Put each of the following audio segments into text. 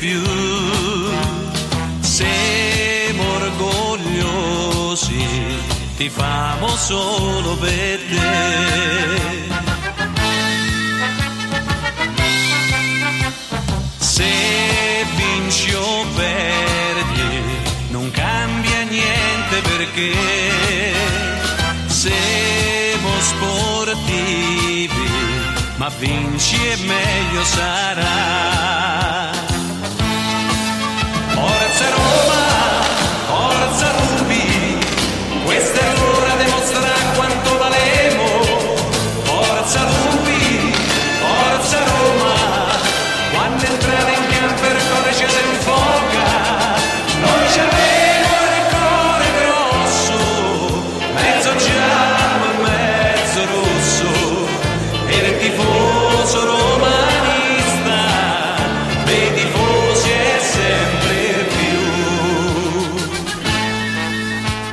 Più. Siamo orgogliosi, ti famo solo per te. Se vinci o perdi, non cambia niente perché siamo sportivi, ma vinci e meglio sarà. Forza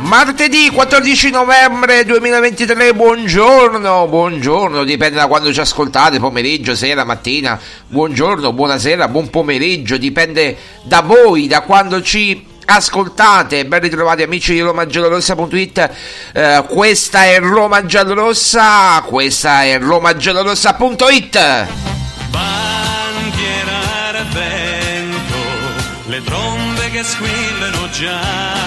Martedì 14 novembre 2023, buongiorno, buongiorno, dipende da quando ci ascoltate, pomeriggio, sera, mattina, buongiorno, buonasera, buon pomeriggio, dipende da voi, da quando ci ascoltate, ben ritrovati amici di romagiallorossa.it, eh, questa è Roma Giallorossa, questa è romagiallorossa.it. Bandiera vento, le trombe che squillano già.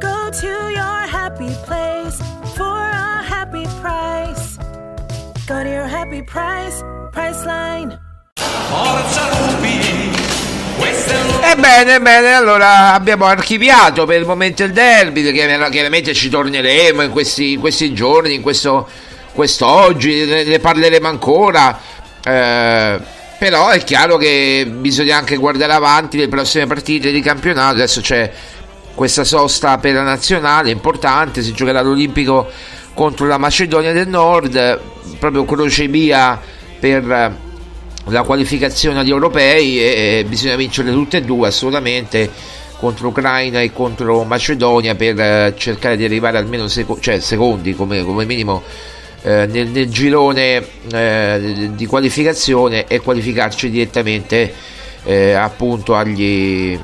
Go to your happy place for a happy price. Go to your happy price, Priceline. Forza Rubi, questa è Ebbene, bene, allora abbiamo archiviato per il momento il derby, che chiaramente ci torneremo in questi, in questi giorni, in questo quest'oggi, ne, ne parleremo ancora. Eh, però è chiaro che bisogna anche guardare avanti le prossime partite di campionato. Adesso c'è questa sosta per la nazionale importante, si giocherà l'Olimpico contro la Macedonia del Nord, proprio crocevia per la qualificazione agli europei e bisogna vincere tutte e due assolutamente contro Ucraina e contro Macedonia per eh, cercare di arrivare almeno seco- cioè secondi come, come minimo eh, nel, nel, girone eh, di qualificazione e qualificarci direttamente eh, appunto agli,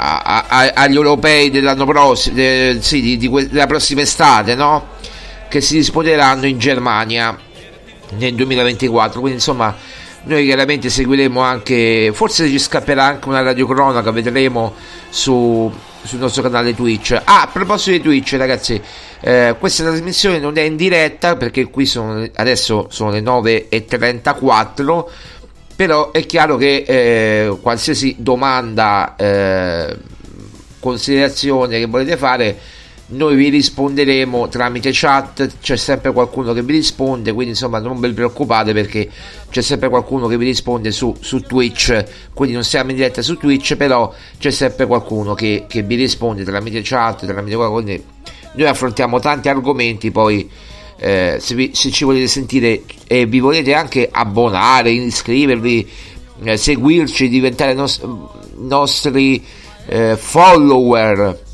a, a, agli europei dell'anno prossimo de, sì, di, di que- della prossima estate no? che si disputeranno in Germania nel 2024 quindi insomma noi chiaramente seguiremo anche, forse ci scapperà anche una radiocronaca, vedremo su, sul nostro canale Twitch. Ah, a proposito di Twitch, ragazzi, eh, questa trasmissione non è in diretta perché qui sono, adesso sono le 9.34, però è chiaro che eh, qualsiasi domanda, eh, considerazione che volete fare noi vi risponderemo tramite chat, c'è sempre qualcuno che vi risponde, quindi insomma non vi preoccupate perché c'è sempre qualcuno che vi risponde su, su Twitch, quindi non siamo in diretta su Twitch, però c'è sempre qualcuno che, che vi risponde tramite chat, tramite quindi noi affrontiamo tanti argomenti, poi eh, se, vi, se, ci volete sentire e vi volete anche abbonare, iscrivervi, eh, seguirci, diventare nos- nostri eh, follower.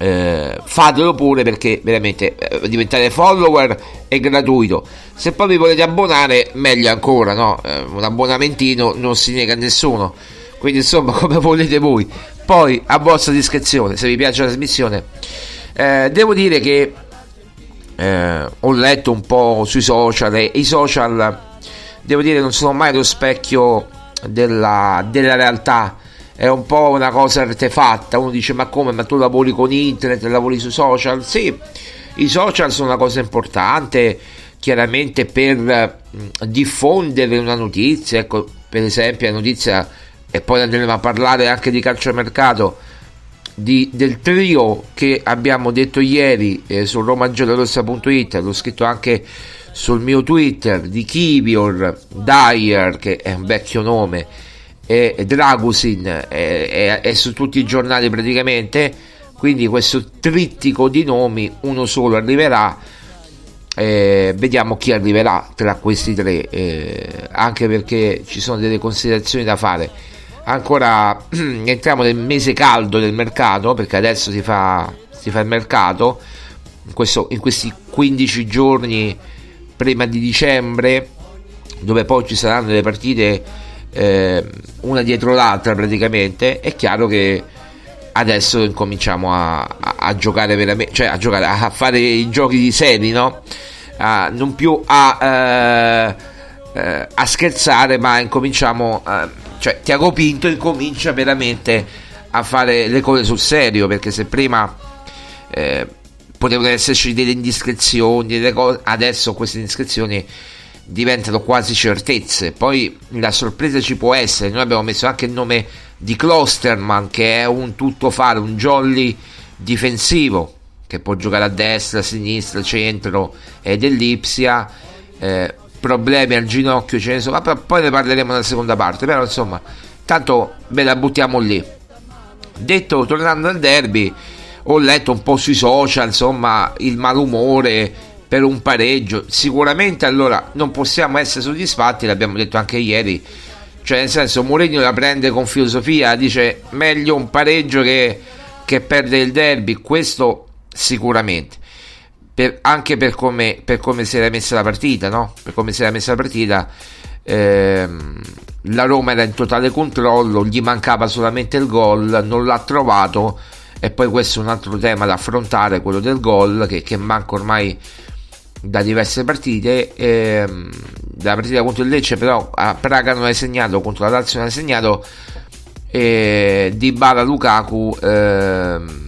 Eh, fatelo pure perché veramente eh, diventare follower è gratuito. Se poi vi volete abbonare meglio ancora no? eh, un abbonamentino non si nega a nessuno. Quindi insomma come volete voi. Poi a vostra discrezione se vi piace la trasmissione eh, devo dire che eh, ho letto un po' sui social e i social devo dire non sono mai lo specchio della, della realtà è un po' una cosa artefatta. Uno dice: Ma come? Ma tu lavori con internet, lavori sui social? Sì, i social sono una cosa importante, chiaramente per diffondere una notizia. Ecco, per esempio, la notizia, e poi andremo a parlare anche di calciomercato. Di, del trio che abbiamo detto ieri eh, su romagiallorossa.it l'ho scritto anche sul mio twitter di Kivior Dyer che è un vecchio nome e Dragusin è, è, è, su tutti i giornali praticamente quindi questo trittico di nomi uno solo arriverà eh, vediamo chi arriverà tra questi tre eh, anche perché ci sono delle considerazioni da fare ancora entriamo nel mese caldo del mercato perché adesso si fa, si fa il mercato in, questo, in questi 15 giorni prima di dicembre dove poi ci saranno le partite eh, una dietro l'altra praticamente, è chiaro che adesso incominciamo a, a, a giocare veramente, cioè a giocare, a fare i giochi di serie, no? A, non più a, eh, eh, a scherzare, ma incominciamo, eh, cioè Tiago Pinto incomincia veramente a fare le cose sul serio, perché se prima eh, potevano esserci delle indiscrezioni, delle cose, adesso queste indiscrezioni diventano quasi certezze. Poi la sorpresa ci può essere. Noi abbiamo messo anche il nome di Klosterman, che è un tuttofare, un jolly difensivo che può giocare a destra, a sinistra, centro ed ellipsia. Eh, problemi al ginocchio ce ne sono, ma poi ne parleremo nella seconda parte. Però insomma, tanto ve la buttiamo lì. Detto, tornando al derby, ho letto un po' sui social, insomma, il malumore per un pareggio. Sicuramente allora non possiamo essere soddisfatti, l'abbiamo detto anche ieri. Cioè, nel senso, Mourinho la prende con filosofia, dice meglio un pareggio che, che perdere il derby. Questo sicuramente. Per, anche per come, per come si era messa la partita, no? Per come si era messa la partita, ehm, la Roma era in totale controllo, gli mancava solamente il gol, non l'ha trovato e poi questo è un altro tema da affrontare, quello del gol che, che manca ormai da diverse partite. Ehm, la partita contro il Lecce però a Praga non hai segnato, contro la Lazio non hai segnato e Di Bala Lukaku ehm,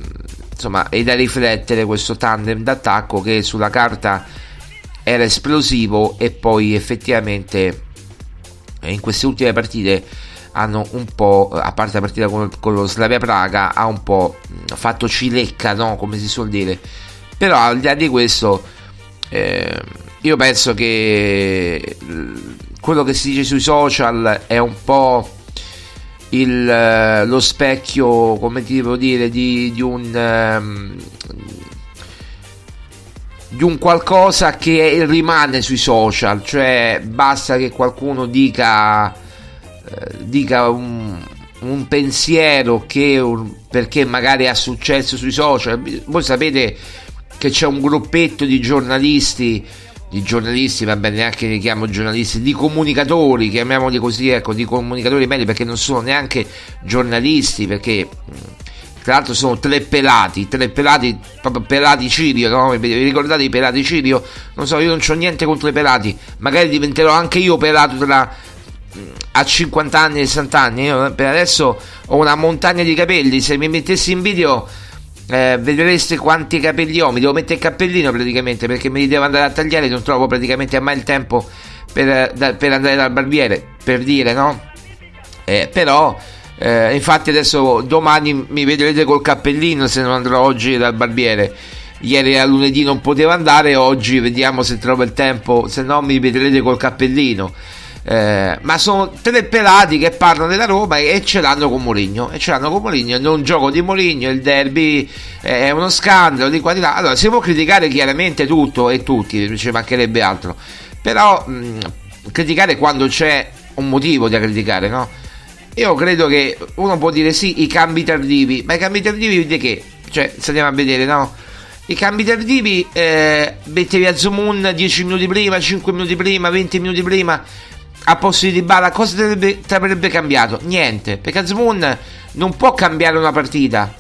insomma è da riflettere questo tandem d'attacco che sulla carta era esplosivo e poi effettivamente in queste ultime partite hanno un po', a parte la partita con, con lo Slavia Praga, ha un po' fatto cilecca, no? come si suol dire. Però al di là di questo, eh, io penso che quello che si dice sui social è un po' il, lo specchio, come ti devo dire, di, di un... Um, di un qualcosa che rimane sui social, cioè basta che qualcuno dica, eh, dica un, un, pensiero che perché magari ha successo sui social. Voi sapete che c'è un gruppetto di giornalisti, di giornalisti, va bene, neanche li chiamo giornalisti, di comunicatori, chiamiamoli così, ecco, di comunicatori meglio perché non sono neanche giornalisti, perché tra l'altro sono tre pelati, tre pelati, proprio pelati Cirio, no? Vi ricordate i pelati Cirio? Non so, io non ho niente contro i pelati, magari diventerò anche io pelato tra a 50 anni e 60 anni. Io per adesso ho una montagna di capelli. Se mi mettessi in video, eh, vedreste quanti capelli ho. Mi devo mettere il cappellino praticamente perché me li devo andare a tagliare. Non trovo praticamente mai il tempo per, da, per andare dal barbiere per dire no. Eh, però eh, infatti adesso domani mi vedrete col cappellino se non andrò oggi dal barbiere. Ieri a lunedì non potevo andare, oggi vediamo se trovo il tempo, se no mi vedrete col cappellino. Eh, ma sono tre pelati che parlano della Roma e ce l'hanno con Mourinho e ce l'hanno con Mourinho non gioco di Mourinho il derby è uno scandalo di qua di là allora si può criticare chiaramente tutto e tutti ci mancherebbe altro però mh, criticare quando c'è un motivo da criticare no? Io credo che uno può dire sì, i cambi tardivi, ma i cambi tardivi di che? Cioè, se andiamo a vedere, no? I cambi tardivi, eh, mettevi a Zoom 10 minuti prima, 5 minuti prima, 20 minuti prima, a posto di Dybala, cosa ti avrebbe cambiato? Niente, perché a Zoom non può cambiare una partita,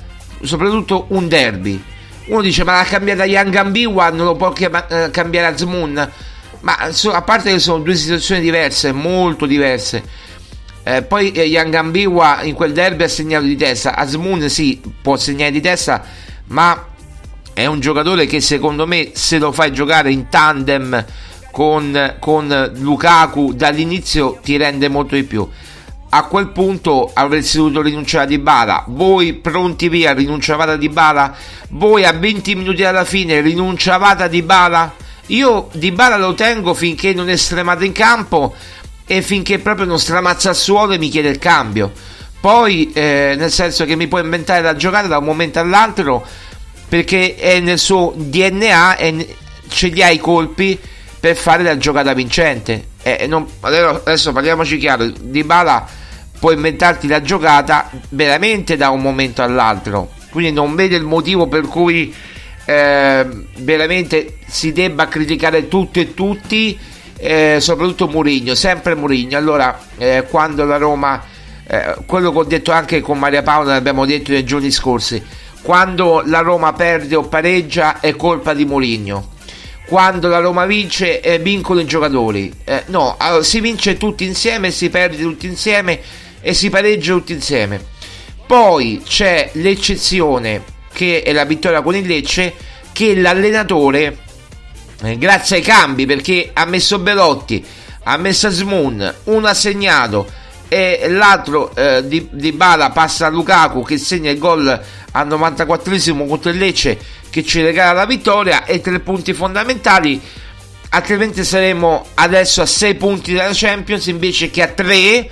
soprattutto un derby. Uno dice, ma l'ha cambiata Young Ambiwa, non lo può eh, cambiare a Zoom. Ma a parte che sono due situazioni diverse, molto diverse eh, poi eh, Young Ambiwa in quel derby ha segnato di testa. Asmun sì, può segnare di testa, ma è un giocatore che secondo me se lo fai giocare in tandem con, con Lukaku dall'inizio ti rende molto di più. A quel punto avresti dovuto rinunciare a Dybala. Voi pronti via, rinunciavate a Dybala? Voi a 20 minuti alla fine rinunciavate a Dybala? Io Dybala lo tengo finché non è stremato in campo e finché proprio non stramazza al suolo e mi chiede il cambio. Poi, eh, nel senso che mi può inventare la giocata da un momento all'altro perché è nel suo DNA e ce li ha i colpi per fare la giocata vincente. Eh, non, adesso parliamoci chiaro: Di Bala può inventarti la giocata veramente da un momento all'altro. Quindi non vede il motivo per cui eh, veramente si debba criticare tutto e tutti eh, soprattutto Murigno, sempre Murigno. Allora, eh, quando la Roma, eh, quello che ho detto anche con Maria Paola, l'abbiamo detto nei giorni scorsi, quando la Roma perde o pareggia è colpa di Murigno. Quando la Roma vince eh, vincono i giocatori. Eh, no, si vince tutti insieme, si perde tutti insieme e si pareggia tutti insieme. Poi c'è l'eccezione che è la vittoria con il Lecce, che l'allenatore eh, grazie ai cambi perché ha messo Belotti, ha messo Smoon, uno ha segnato e l'altro eh, di, di, Bala passa a Lukaku che segna il gol al 94esimo contro il Lecce che ci regala la vittoria e tre punti fondamentali. Altrimenti saremo adesso a 6 punti dalla Champions invece che a 3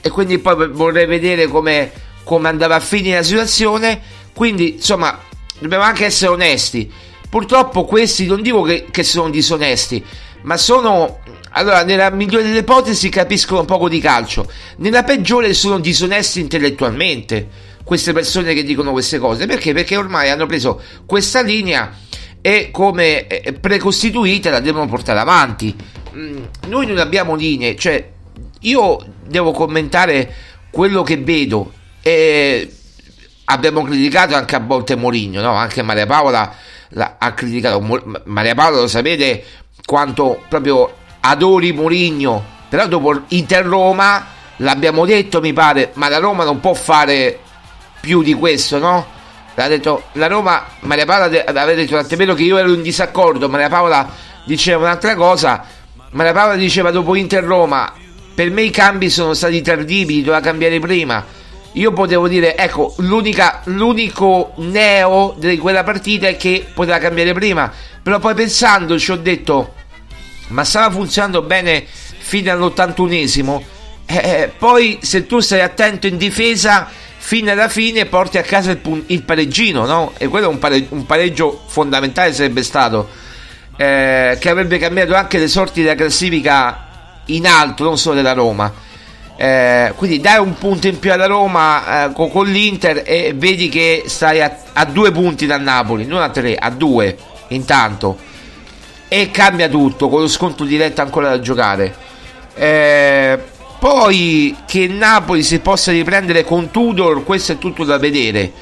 e quindi poi vorrei vedere come, come andava a finire la situazione. Quindi insomma dobbiamo anche essere onesti. Purtroppo questi non dico che, che sono disonesti, ma sono allora, nella migliore delle ipotesi capiscono poco di calcio, nella peggiore sono disonesti intellettualmente queste persone che dicono queste cose. Perché? Perché ormai hanno preso questa linea e come precostituita la devono portare avanti. Mm, noi non abbiamo linee, cioè io devo commentare quello che vedo. E abbiamo criticato anche a volte Mourinho, no? anche Maria Paola ha criticato. Maria Paola lo sapete quanto proprio adori Mourinho, però dopo Inter-Roma l'abbiamo detto mi pare, ma la Roma non può fare più di questo, no? Ha detto la Roma, Maria Paola aveva detto tant'è vero che io ero in disaccordo, Maria Paola diceva un'altra cosa, Maria Paola diceva dopo Inter-Roma per me i cambi sono stati tardivi, doveva cambiare prima. Io potevo dire, ecco, l'unico neo di quella partita è che poteva cambiare prima. Però poi pensando ci ho detto, ma stava funzionando bene fino all'81esimo. Eh, eh, poi se tu stai attento in difesa fino alla fine porti a casa il, pun- il pareggino, no? E quello è un, pare- un pareggio fondamentale sarebbe stato, eh, che avrebbe cambiato anche le sorti della classifica in alto, non solo della Roma. Eh, quindi dai un punto in più alla Roma eh, con, con, l'Inter e vedi che stai a, a, due punti dal Napoli, non a tre, a due intanto. E cambia tutto con lo sconto diretto ancora da giocare. Eh, poi che Napoli si possa riprendere con Tudor, questo è tutto da vedere.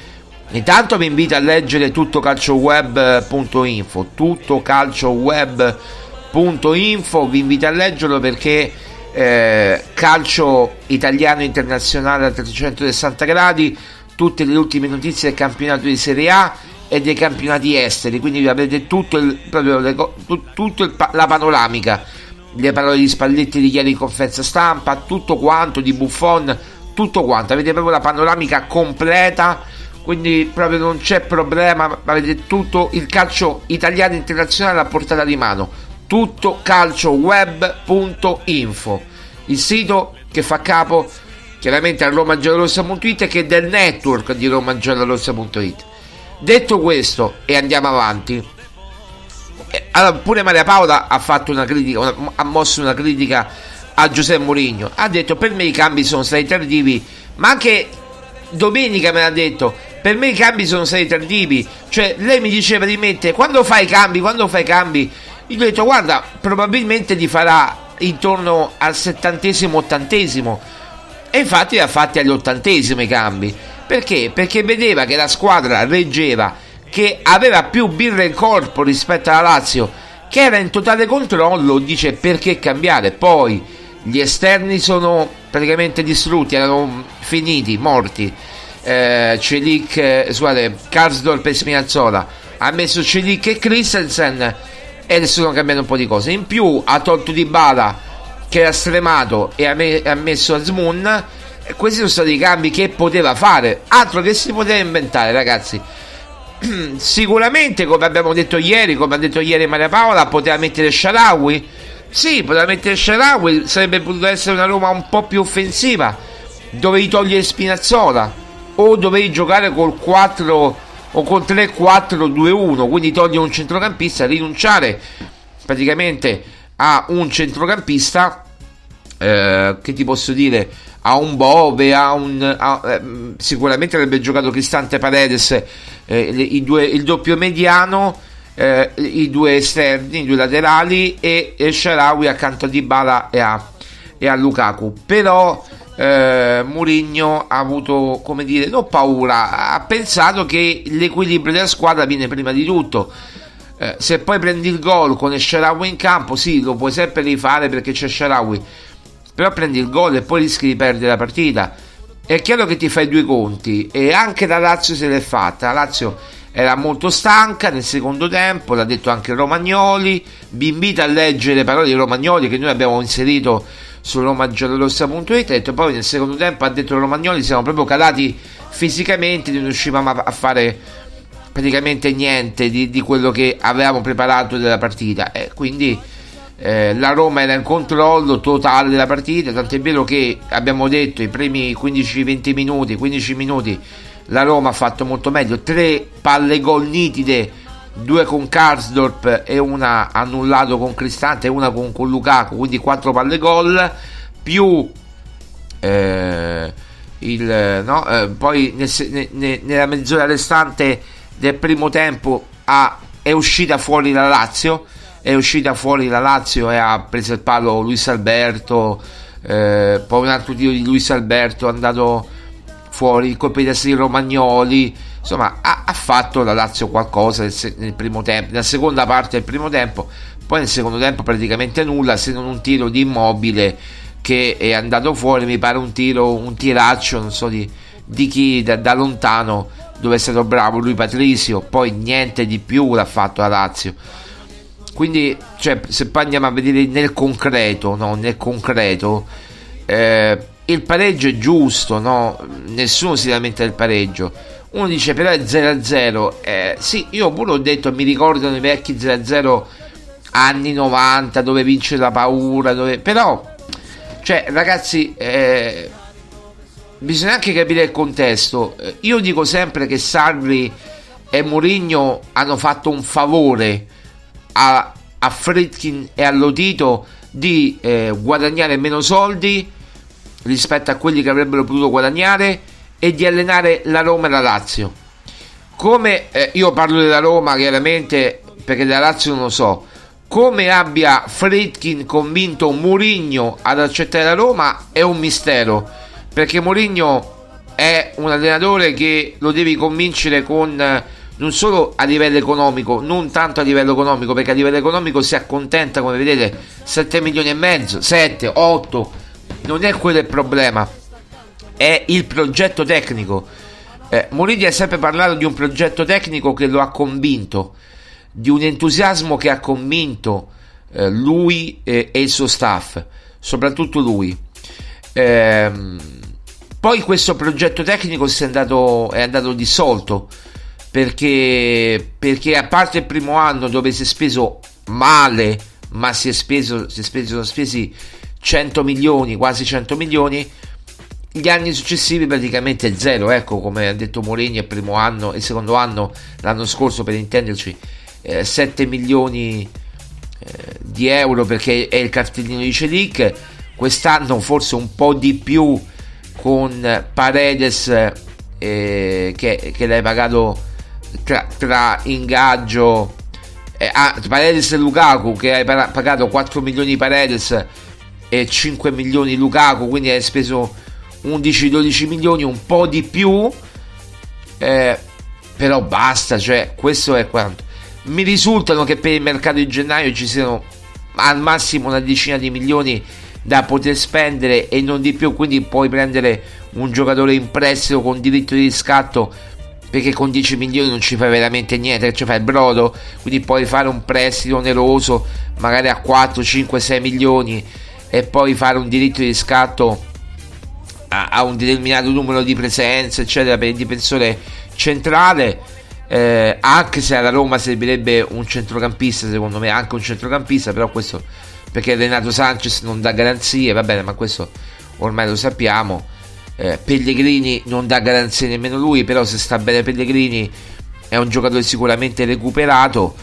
Intanto vi invito a leggere tuttocalcioweb.info, tuttocalcioweb.info Info, vi invito a leggerlo perché eh, calcio italiano internazionale a 360 gradi, tutte le ultime notizie del campionato di Serie A e dei campionati esteri, quindi avrete tutto il, proprio tutto il, la panoramica, le parole di Spalletti di ieri in conferenza stampa, tutto quanto di Buffon, tutto quanto, avete proprio la panoramica completa quindi proprio non c'è problema, avete tutto. Il calcio italiano internazionale a portata di mano. Tuttocalcioweb.info il sito che fa capo chiaramente a romagiallorossa.it che è del network di romagiallorossa.it detto questo e andiamo avanti allora, pure Maria Paola ha fatto una critica una, ha mosso una critica a Giuseppe Mourinho. Ha detto per me i cambi sono stati tardivi ma anche domenica me l'ha detto per me i cambi sono stati tardivi cioè lei mi diceva di mettere quando fai i cambi quando fai i cambi? Gli ho detto guarda probabilmente li farà intorno al settantesimo ottantesimo. E infatti li ha fatti agli ottantesimi i cambi. Perché? perché vedeva che la squadra reggeva che aveva più birra in corpo rispetto alla Lazio che era in totale controllo dice perché cambiare poi gli esterni sono praticamente distrutti erano finiti morti eh, Celic eh, scusate Karsdorp e Spinazzola ha messo Celic e Christensen e sono cambiate un po' di cose. In più ha tolto Di Bala che era stremato e ha, me- ha messo Azmoun. Questi sono stati i cambi che poteva fare, altro che si poteva inventare, ragazzi. Sicuramente, come abbiamo detto ieri, come ha detto ieri Maria Paola, poteva mettere Sharawi. Sì, poteva mettere Sharawi, sarebbe potuto essere una Roma un po' più offensiva. Dovevi togliere Spinazzola o dovevi giocare col 4 o con 3-4-2-1, quindi toglie un centrocampista, rinunciare praticamente a un centrocampista eh, che ti posso dire a un Bove, a un, a, eh, sicuramente avrebbe giocato Cristante Paredes, eh, i due, il doppio mediano, eh, i due esterni, i due laterali e, e Sharawi accanto a Dybala e a, e a Lukaku. Però eh, Mourinho ha avuto, come dire, non paura, ha pensato che l'equilibrio della squadra viene prima di tutto. Eh, se poi prendi il gol con Sharawi in campo, sì, lo puoi sempre rifare perché c'è Sharawi, però prendi il gol e poi rischi di perdere la partita. È chiaro che ti fai due conti e anche la Lazio se l'è fatta. La Lazio era molto stanca nel secondo tempo, l'ha detto anche Romagnoli. Vi invito a leggere le parole di Romagnoli che noi abbiamo inserito su romagiallorossa.it detto poi nel secondo tempo ha detto Romagnoli siamo proprio calati fisicamente non riuscivamo a fare praticamente niente di, di quello che avevamo preparato della partita e quindi eh, la Roma era in controllo totale della partita tant'è vero che abbiamo detto i primi 15-20 minuti 15 minuti la Roma ha fatto molto meglio. Tre palle gol nitide due con Karsdorp e una annullato con Cristante e una con, con Lukaku, quindi quattro palle gol, più eh, il, no, eh, poi nel, ne, nella mezz'ora restante del primo tempo ha, è uscita fuori la Lazio, è uscita fuori la Lazio e ha preso il palo Luis Alberto, eh, poi un altro tiro di Luis Alberto è andato fuori, il colpo di testa di Romagnoli, insomma ha, ha fatto la Lazio qualcosa nel, nel, primo tempo, nella seconda parte del primo tempo, poi nel secondo tempo praticamente nulla se non un tiro di immobile che è andato fuori, mi pare un tiro, un tiraccio, non so di, di chi da, da lontano dove è stato bravo lui Patrizio, poi niente di più l'ha fatto la Lazio. Quindi, cioè, se poi andiamo a vedere nel concreto, no? Nel concreto, eh, il pareggio è giusto, no? Nessuno si lamenta del pareggio. Uno dice però è 0-0. Eh, sì, io pure ho detto, mi ricordano i vecchi 0-0 anni 90 dove vince la paura, dove... però, cioè, ragazzi, eh, bisogna anche capire il contesto. Eh, io dico sempre che Sarri e Mourinho hanno fatto un favore a, a Fritkin e a Lotito di eh, guadagnare meno soldi rispetto a quelli che avrebbero potuto guadagnare e di allenare la Roma e la Lazio. Come eh, io parlo della Roma chiaramente perché della Lazio non lo so, come abbia Fritkin convinto Mourinho ad accettare la Roma è un mistero perché Mourinho è un allenatore che lo devi convincere con non solo a livello economico, non tanto a livello economico, perché a livello economico si accontenta, come vedete, 7 milioni e mezzo, 7, 8, non è quello il problema, è il progetto tecnico. Eh, Mourinho ha sempre parlato di un progetto tecnico che lo ha convinto, di un entusiasmo che ha convinto eh, lui eh, e il suo staff, soprattutto lui. Ehm, poi questo progetto tecnico è andato, è andato dissolto perché, perché a parte il primo anno dove si è speso male, ma si è speso, si è speso, sono spesi 100 milioni, quasi 100 milioni, gli anni successivi praticamente zero, ecco come ha detto Mourinho il primo anno, il secondo anno, l'anno scorso per intenderci, eh, 7 milioni eh, di euro perché è il cartellino di Celic, quest'anno forse un po' di più con Paredes eh, che, che l'hai pagato tra, tra ingaggio eh, ah, Paredes e Lukaku che hai pagato 4 milioni Paredes e 5 milioni Lukaku quindi hai speso 11-12 milioni un po' di più eh, però basta cioè questo è quanto. Mi risultano che per il mercato di gennaio ci siano al massimo una decina di milioni da poter spendere e non di più quindi puoi prendere un giocatore in prestito con diritto di riscatto perché con 10 milioni non ci fai veramente niente, ci fai il brodo, quindi puoi fare un prestito oneroso magari a 4, 5, 6 milioni e poi fare un diritto di scatto a, a un determinato numero di presenze, eccetera, per il difensore centrale. Eh, anche se alla Roma servirebbe un centrocampista, secondo me, anche un centrocampista, però questo perché Renato Sanchez non dà garanzie, va bene, ma questo ormai lo sappiamo eh, Pellegrini non dà garanzie nemmeno lui, però se sta bene Pellegrini è un giocatore sicuramente recuperato.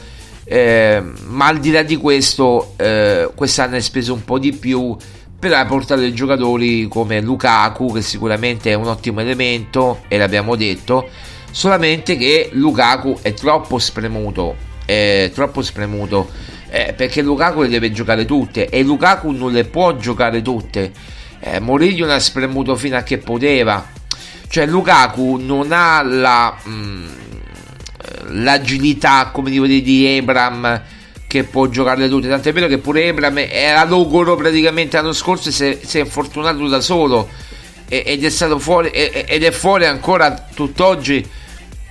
Eh, ma al di là di questo, eh, quest'anno è speso un po' di più per dei giocatori come Lukaku, che sicuramente è un ottimo elemento, e l'abbiamo detto. Solamente che Lukaku è troppo spremuto, è troppo spremuto eh, perché Lukaku le deve giocare tutte e Lukaku non le può giocare tutte eh, Mourinho l'ha spremuto fino a che poteva. Cioè Lukaku non ha la, mh, mm, l'agilità come dico di Ebram che può giocare tutte. Tant'è vero che pure Ebram era logoro praticamente l'anno scorso e si è, si è infortunato da solo ed è stato fuori ed è fuori ancora tutt'oggi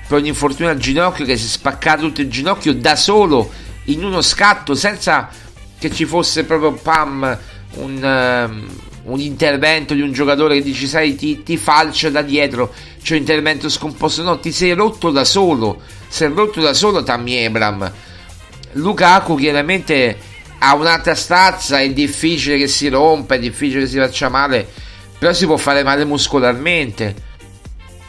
per un infortunio al ginocchio che si è spaccato tutto il ginocchio da solo in uno scatto senza che ci fosse proprio pam un, um, un intervento di un giocatore che dici sai ti, ti falcia da dietro c'è un intervento scomposto. No ti sei rotto da solo sei rotto da solo Tammy Ebram Lukaku chiaramente ha un'altra stazza è difficile che si rompa è difficile che si faccia male però si può fare male muscolarmente.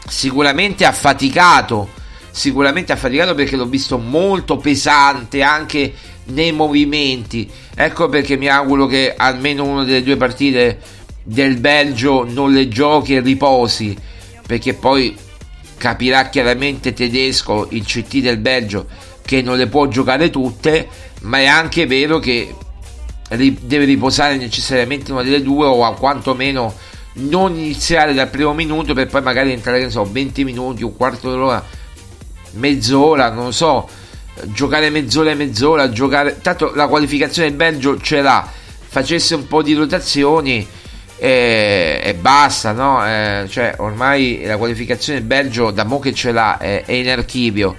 Sicuramente ha faticato sicuramente ha faticato perché l'ho visto molto pesante anche nei movimenti. Ecco perché mi auguro che almeno una delle due partite del Belgio non le giochi e riposi, perché poi capirà chiaramente tedesco, il CT del Belgio, che non le può giocare tutte, ma è anche vero che deve riposare necessariamente una delle due o a quantomeno non iniziare dal primo minuto per poi magari entrare, che so, 20 minuti, un quarto d'ora, mezz'ora, non so, giocare mezz'ora e mezz'ora, giocare... Tanto la qualificazione del Belgio ce l'ha, facesse un po' di rotazioni e, e basta, no? Eh, cioè ormai la qualificazione del Belgio da mo che ce l'ha è, è in archivio.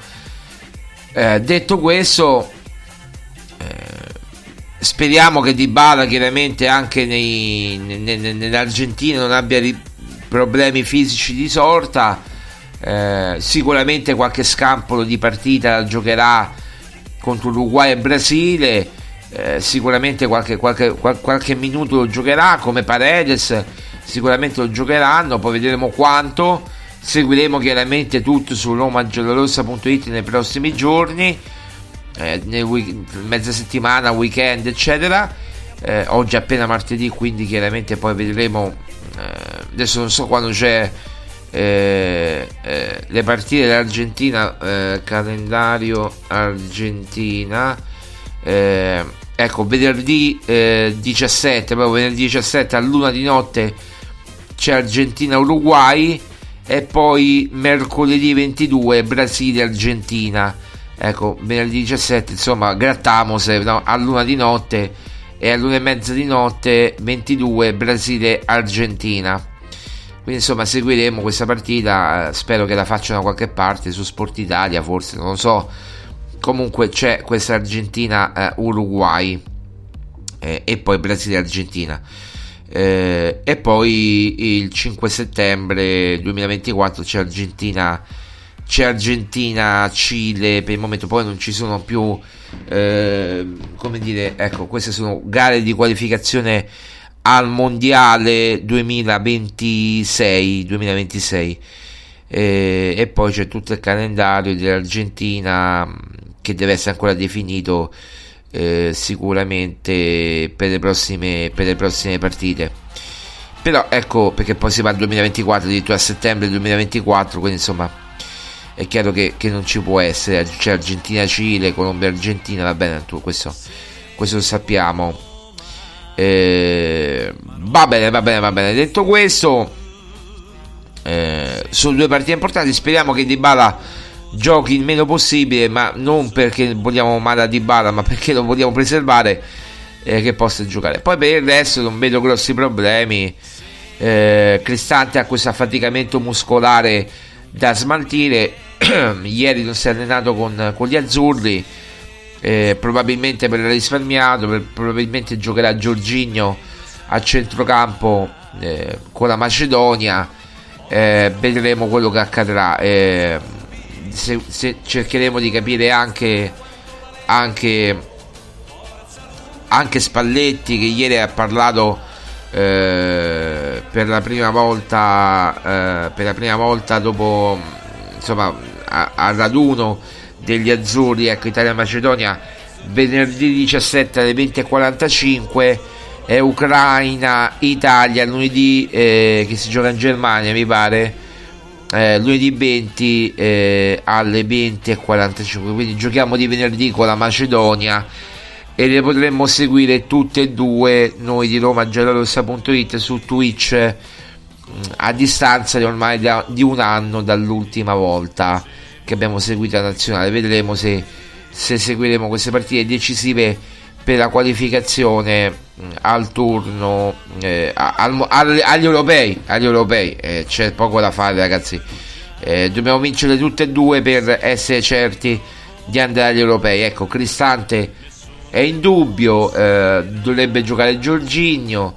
Eh, detto questo, speriamo che Dybala chiaramente anche nei, ne, nell'Argentina non abbia ri- problemi fisici di sorta eh, sicuramente qualche scampolo di partita giocherà contro Uruguay e Brasile eh, sicuramente qualche, qualche, qualche, minuto lo giocherà come Paredes sicuramente lo giocheranno poi vedremo quanto seguiremo chiaramente tutto su romagiallorossa.it nei prossimi giorni eh, week- mezza settimana, weekend, eccetera. Eh, oggi è appena martedì, quindi chiaramente poi vedremo. Eh, adesso non so quando c'è eh, eh, le partite dell'Argentina, eh, calendario Argentina. ecco, venerdì 17, proprio venerdì 17 a luna di notte c'è Argentina-Uruguay e poi mercoledì 22 Brasile-Argentina ecco venerdì 17 insomma grattamose no? a luna di notte e a luna e mezza di notte 22 Brasile Argentina quindi insomma seguiremo questa partita. Eh, spero che la facciano da qualche parte su Sport Italia forse non lo so. Comunque c'è questa Argentina eh, eh, e poi Brasile Argentina. Eh, e poi il 5 settembre 2024 c'è Argentina c'è Argentina, Cile, per il momento poi non ci sono più, eh, come dire, ecco, queste sono gare di qualificazione al mondiale 2026, 2026. Eh, e poi c'è tutto il calendario dell'Argentina che deve essere ancora definito eh, sicuramente per le, prossime, per le prossime partite però ecco perché poi si va al 2024 addirittura a settembre 2024 quindi insomma è chiaro che, che non ci può essere, c'è Argentina-Cile, Colombia-Argentina, va bene, questo, questo lo sappiamo. Eh, va bene, va bene, va bene. Detto questo, eh, sono due partite importanti. Speriamo che Dybala giochi il meno possibile, ma non perché vogliamo male a Dybala, ma perché lo vogliamo preservare. Eh, che possa giocare. Poi per il resto non vedo grossi problemi. Eh, Cristante ha questo affaticamento muscolare da smaltire ieri non si è allenato con, con gli azzurri eh, probabilmente per risparmiato per, probabilmente giocherà Giorginio a centrocampo eh, con la Macedonia. Eh, vedremo quello che accadrà. Eh, se, se cercheremo di capire anche anche anche Spalletti che ieri ha parlato eh, per la prima volta eh, per la prima volta dopo insomma al raduno degli azzurri ecco Italia-Macedonia venerdì 17 alle 20.45 e Ucraina-Italia lunedì eh, che si gioca in Germania mi pare eh, lunedì 20 eh, alle 20.45 quindi giochiamo di venerdì con la Macedonia e le potremmo seguire tutte e due noi di Roma Giallorossa.it su Twitch a distanza di ormai di un anno dall'ultima volta che abbiamo seguito la nazionale. Vedremo se, se seguiremo queste partite decisive per la qualificazione al turno eh, al, al, agli europei. Agli europei. Eh, c'è poco da fare, ragazzi. Eh, dobbiamo vincere tutte e due per essere certi di andare agli europei. Ecco, Cristante è in dubbio, eh, dovrebbe giocare Giorginio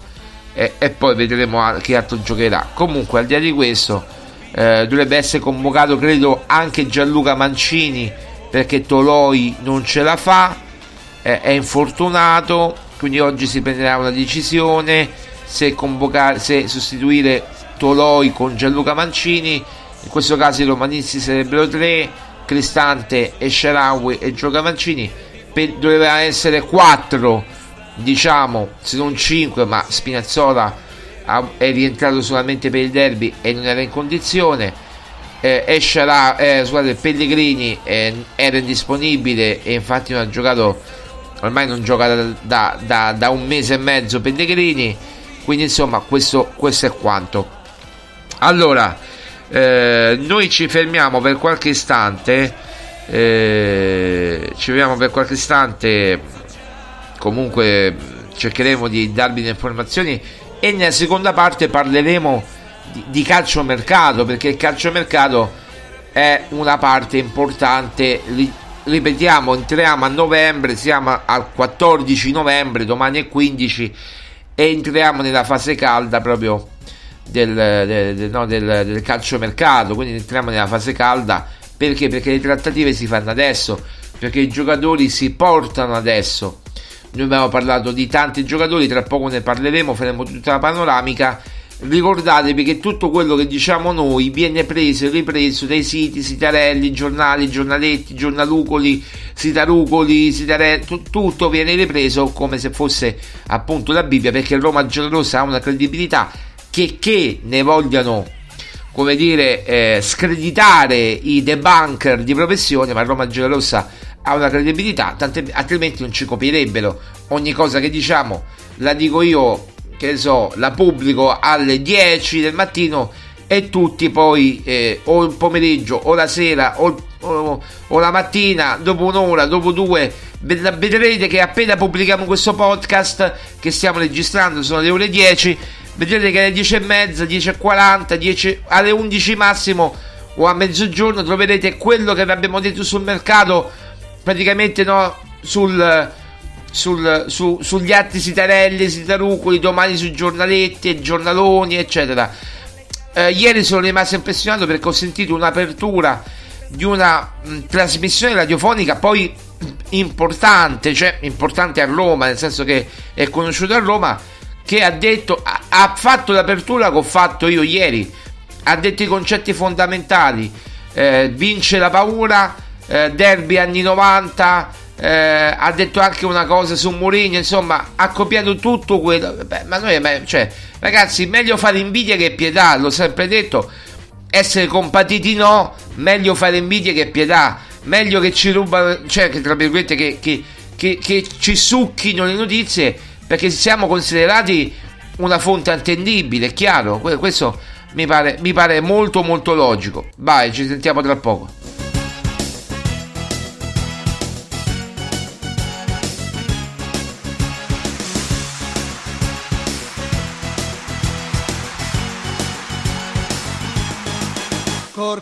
e, e poi vedremo che altro giocherà. Comunque, al di là di questo, eh, dovrebbe essere convocato, credo, anche Gianluca Mancini perché Toloi non ce la fa, eh, è infortunato. Quindi oggi si prenderà una decisione se, convocare, se sostituire Toloi con Gianluca Mancini. In questo caso i romanisti sarebbero tre, Cristante e Sharawi e Gianluca Mancini. Per, doveva essere quattro diciamo se non 5 ma Spinazzola è rientrato solamente per il derby e non era in condizione. Eh, Esciarà, eh, scusate, Pellegrini eh, era indisponibile e infatti non ha giocato ormai non gioca da, da, da, da un mese e mezzo Pellegrini, quindi insomma questo, questo è quanto. Allora, eh, noi ci fermiamo per qualche istante, eh, ci fermiamo per qualche istante, comunque cercheremo di darvi le informazioni e nella seconda parte parleremo di, di calciomercato perché il calciomercato è una parte importante. Ripetiamo entriamo a novembre siamo al 14 novembre domani è 15 e entriamo nella fase calda proprio del, del, del, no, del, del calciomercato. Quindi entriamo nella fase calda. Perché? perché le trattative si fanno adesso perché i giocatori si portano adesso noi abbiamo parlato di tanti giocatori tra poco ne parleremo faremo tutta la panoramica. Ricordatevi che tutto quello che diciamo noi viene preso e ripreso dai siti, sitarelli, giornali, giornaletti, giornalucoli, sitarucoli, sitarelli, tutto viene ripreso come se fosse appunto la Bibbia perché Roma Giallorossa ha una credibilità che, che ne vogliano come dire eh, screditare i debunker di professione ma Roma Giallorossa ha una credibilità altrimenti non ci copierebbero ogni cosa che diciamo la dico io che so, la pubblico alle 10 del mattino e tutti poi eh, o il pomeriggio o la sera o, o, o, la mattina, dopo un'ora, dopo due, vedrete che appena pubblichiamo questo podcast che stiamo registrando, sono le ore 10, vedrete che alle 10 e mezza, 10 e 40, 10, alle 11 massimo o a mezzogiorno troverete quello che vi abbiamo detto sul mercato, praticamente no, sul sul, su, sugli atti sitarelli, sitarucoli, domani sui giornaletti, giornaloni, eccetera. Eh, ieri sono rimasto impressionato perché ho sentito un'apertura di una mh, trasmissione radiofonica poi importante, cioè importante a Roma, nel senso che è conosciuto a Roma, che ha detto, ha, ha fatto l'apertura che ho fatto io ieri, ha detto i concetti fondamentali, eh, vince la paura, eh, derby anni 90, eh, ha detto anche una cosa su Mourinho, insomma, ha copiato tutto quello. Beh, ma noi, cioè, ragazzi, meglio fare invidia che pietà, l'ho sempre detto. Essere compatiti no, meglio fare invidia che pietà. Meglio che ci rubano, cioè, che tra virgolette, che, che, che, che ci succhino le notizie perché siamo considerati una fonte attendibile, chiaro. Questo mi pare, mi pare molto, molto logico. Vai, ci sentiamo tra poco.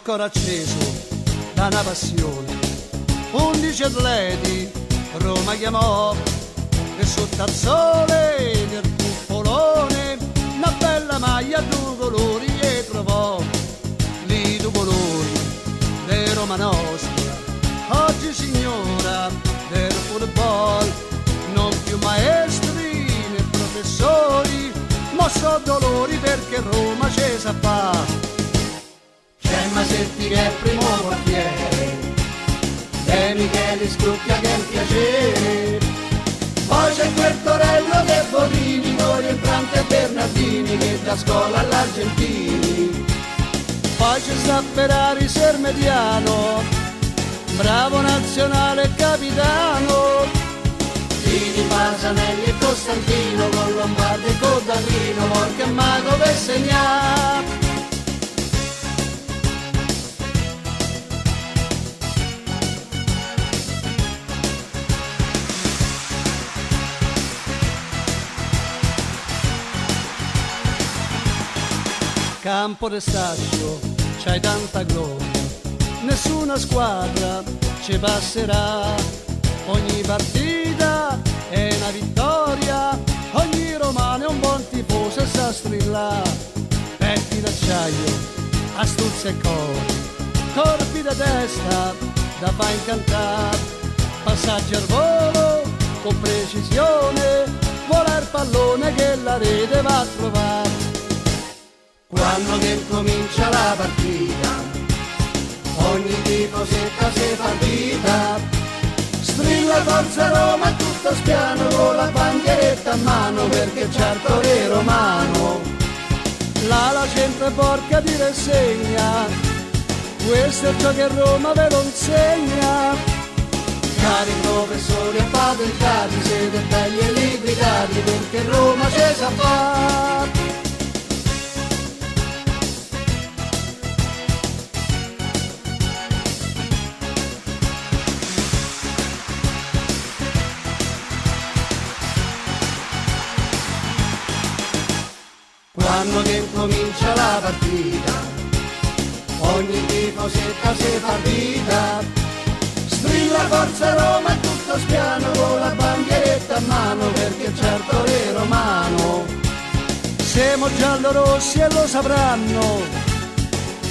Corcoro acceso da una passione. Undici atleti Roma chiamò e sotto al sole del cupolone una bella maglia due colori e trovò lì due colori di Roma nostra. Oggi signora del football non più maestri né professori ma so dolori perché Roma c'è sa fa Masetti che è primo portiere. De Michele Scrucchia che è il piacere. Poi c'è quel Torello De Bonini con il Franco e Bernardini che da scuola all'Argentini. Poi c'è sta Ferrari Sermediano bravo nazionale capitano. Tini, Pasanelli e Costantino con Lombardo e Codallino Morca e Mago per segnare campo de staccio c'hai tanta gloria, nessuna squadra ci passerà, ogni partita è una vittoria, ogni romano è un buon tifoso e sa strillare, petti d'acciaio, astuzia e cori, corpi da testa da fa incantare, passaggi al volo con precisione, vola il pallone che la rete va a trovare quando che comincia la partita, ogni tifosetta si partita, strilla forza Roma tutto spiano con la bandieretta a mano perché c'è il torre romano. Là la gente porca di rassegna, questo è ciò che Roma ve lo insegna. Cari professori appatentati, siete belli e liquidati perché Roma ci sa fare. Quando che comincia la partita, ogni tifosetta si fa vita. Strilla forza Roma tutto spiano con la bandieretta a mano perché certo è romano. Siamo giallorossi e lo sapranno,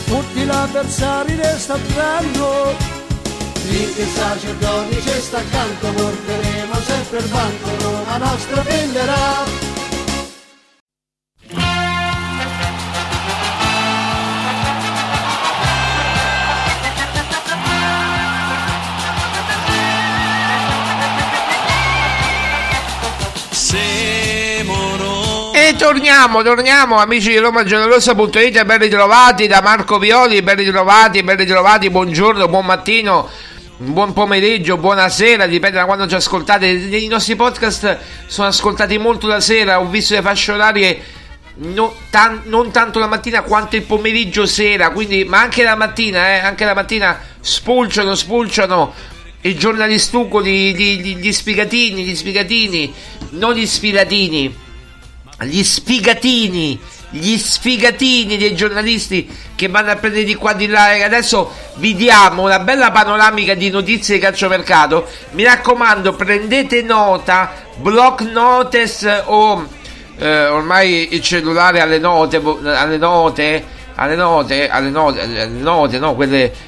tutti gli avversari resteranno. Finché il sacerdote ci sta accanto porteremo sempre il banco, Roma nostra prenderà. Torniamo, torniamo amici di Roma Giallorossa.it, ben ritrovati da Marco Violi, ben ritrovati, ben ritrovati, buongiorno, buon mattino, buon pomeriggio, buonasera, dipende da quando ci ascoltate. I nostri podcast sono ascoltati molto la sera, ho visto le fasce orarie no, tan- non tanto la mattina quanto il pomeriggio sera, quindi, ma anche la mattina, eh, anche la mattina spulciano, spulciano i giornalistucoli, gli, gli, gli spigatini, gli spigatini, non gli sfilatini gli sfigatini, gli sfigatini dei giornalisti che vanno a prendere di qua di là. E adesso vi diamo una bella panoramica di notizie di calciomercato. Mi raccomando, prendete nota, block notice o eh, ormai il cellulare alle note, alle note, alle note, alle note, alle note, no, quelle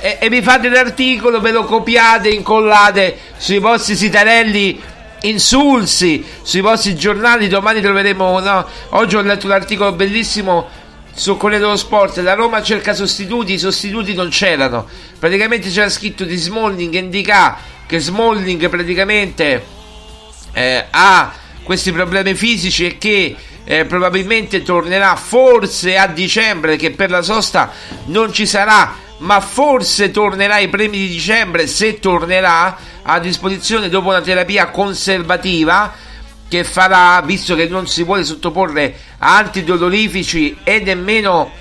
e, e vi fate l'articolo, ve lo copiate, incollate sui vostri sitarelli insulsi sui vostri giornali. Domani troveremo. No? Oggi ho letto un articolo bellissimo sul Corriere dello Sport. La Roma cerca sostituti, i sostituti non c'erano. Praticamente c'era scritto di Smalling indica che Smalling praticamente eh, ha questi problemi fisici e che eh, probabilmente tornerà forse a dicembre che per la sosta non ci sarà ma forse tornerà ai premi di dicembre se tornerà a disposizione dopo una terapia conservativa che farà, visto che non si vuole sottoporre a antidolorifici e nemmeno,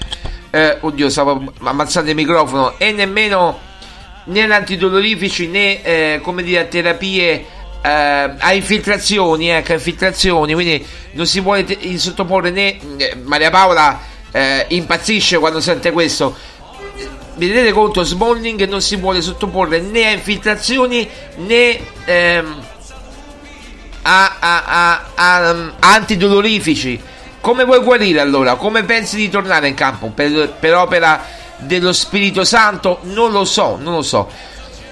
eh, oddio, stavo ammazzando il microfono, e nemmeno né antidolorifici né, eh, come dire, terapie eh, a infiltrazioni, ecco, infiltrazioni, quindi non si vuole te- sottoporre né, eh, Maria Paola eh, impazzisce quando sente questo, vi rendete conto Smalling non si vuole sottoporre né a infiltrazioni né ehm, a, a, a, a, um, antidolorifici come vuoi guarire allora? come pensi di tornare in campo per, per opera dello Spirito Santo? non lo so non lo so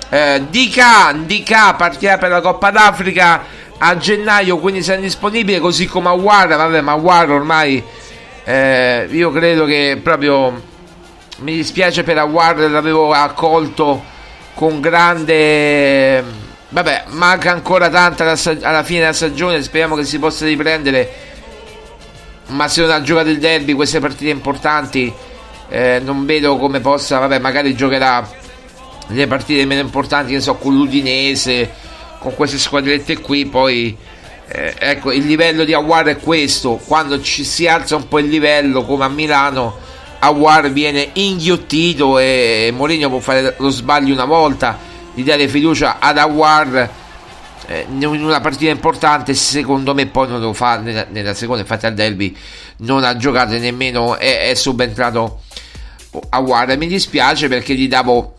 eh, Dica, Dica partirà per la Coppa d'Africa a gennaio quindi sarà disponibile così come Aguara vabbè ma Aguara ormai eh, io credo che proprio mi dispiace per Award l'avevo accolto con grande vabbè manca ancora tanto alla, alla, fine della stagione speriamo che si possa riprendere. Ma se non ha giocato il derby queste partite importanti eh, non vedo come possa vabbè magari giocherà le partite meno importanti che so con l'Udinese con queste squadrette qui poi eh, ecco il livello di Award è questo. Quando ci si alza un po' il livello come a Milano Awar viene inghiottito e Mourinho può fare lo sbaglio una volta di dare fiducia ad Awar eh, in una partita importante secondo me poi non lo fa nella, nella seconda infatti al derby non ha giocato nemmeno è, è subentrato Awar mi dispiace perché gli davo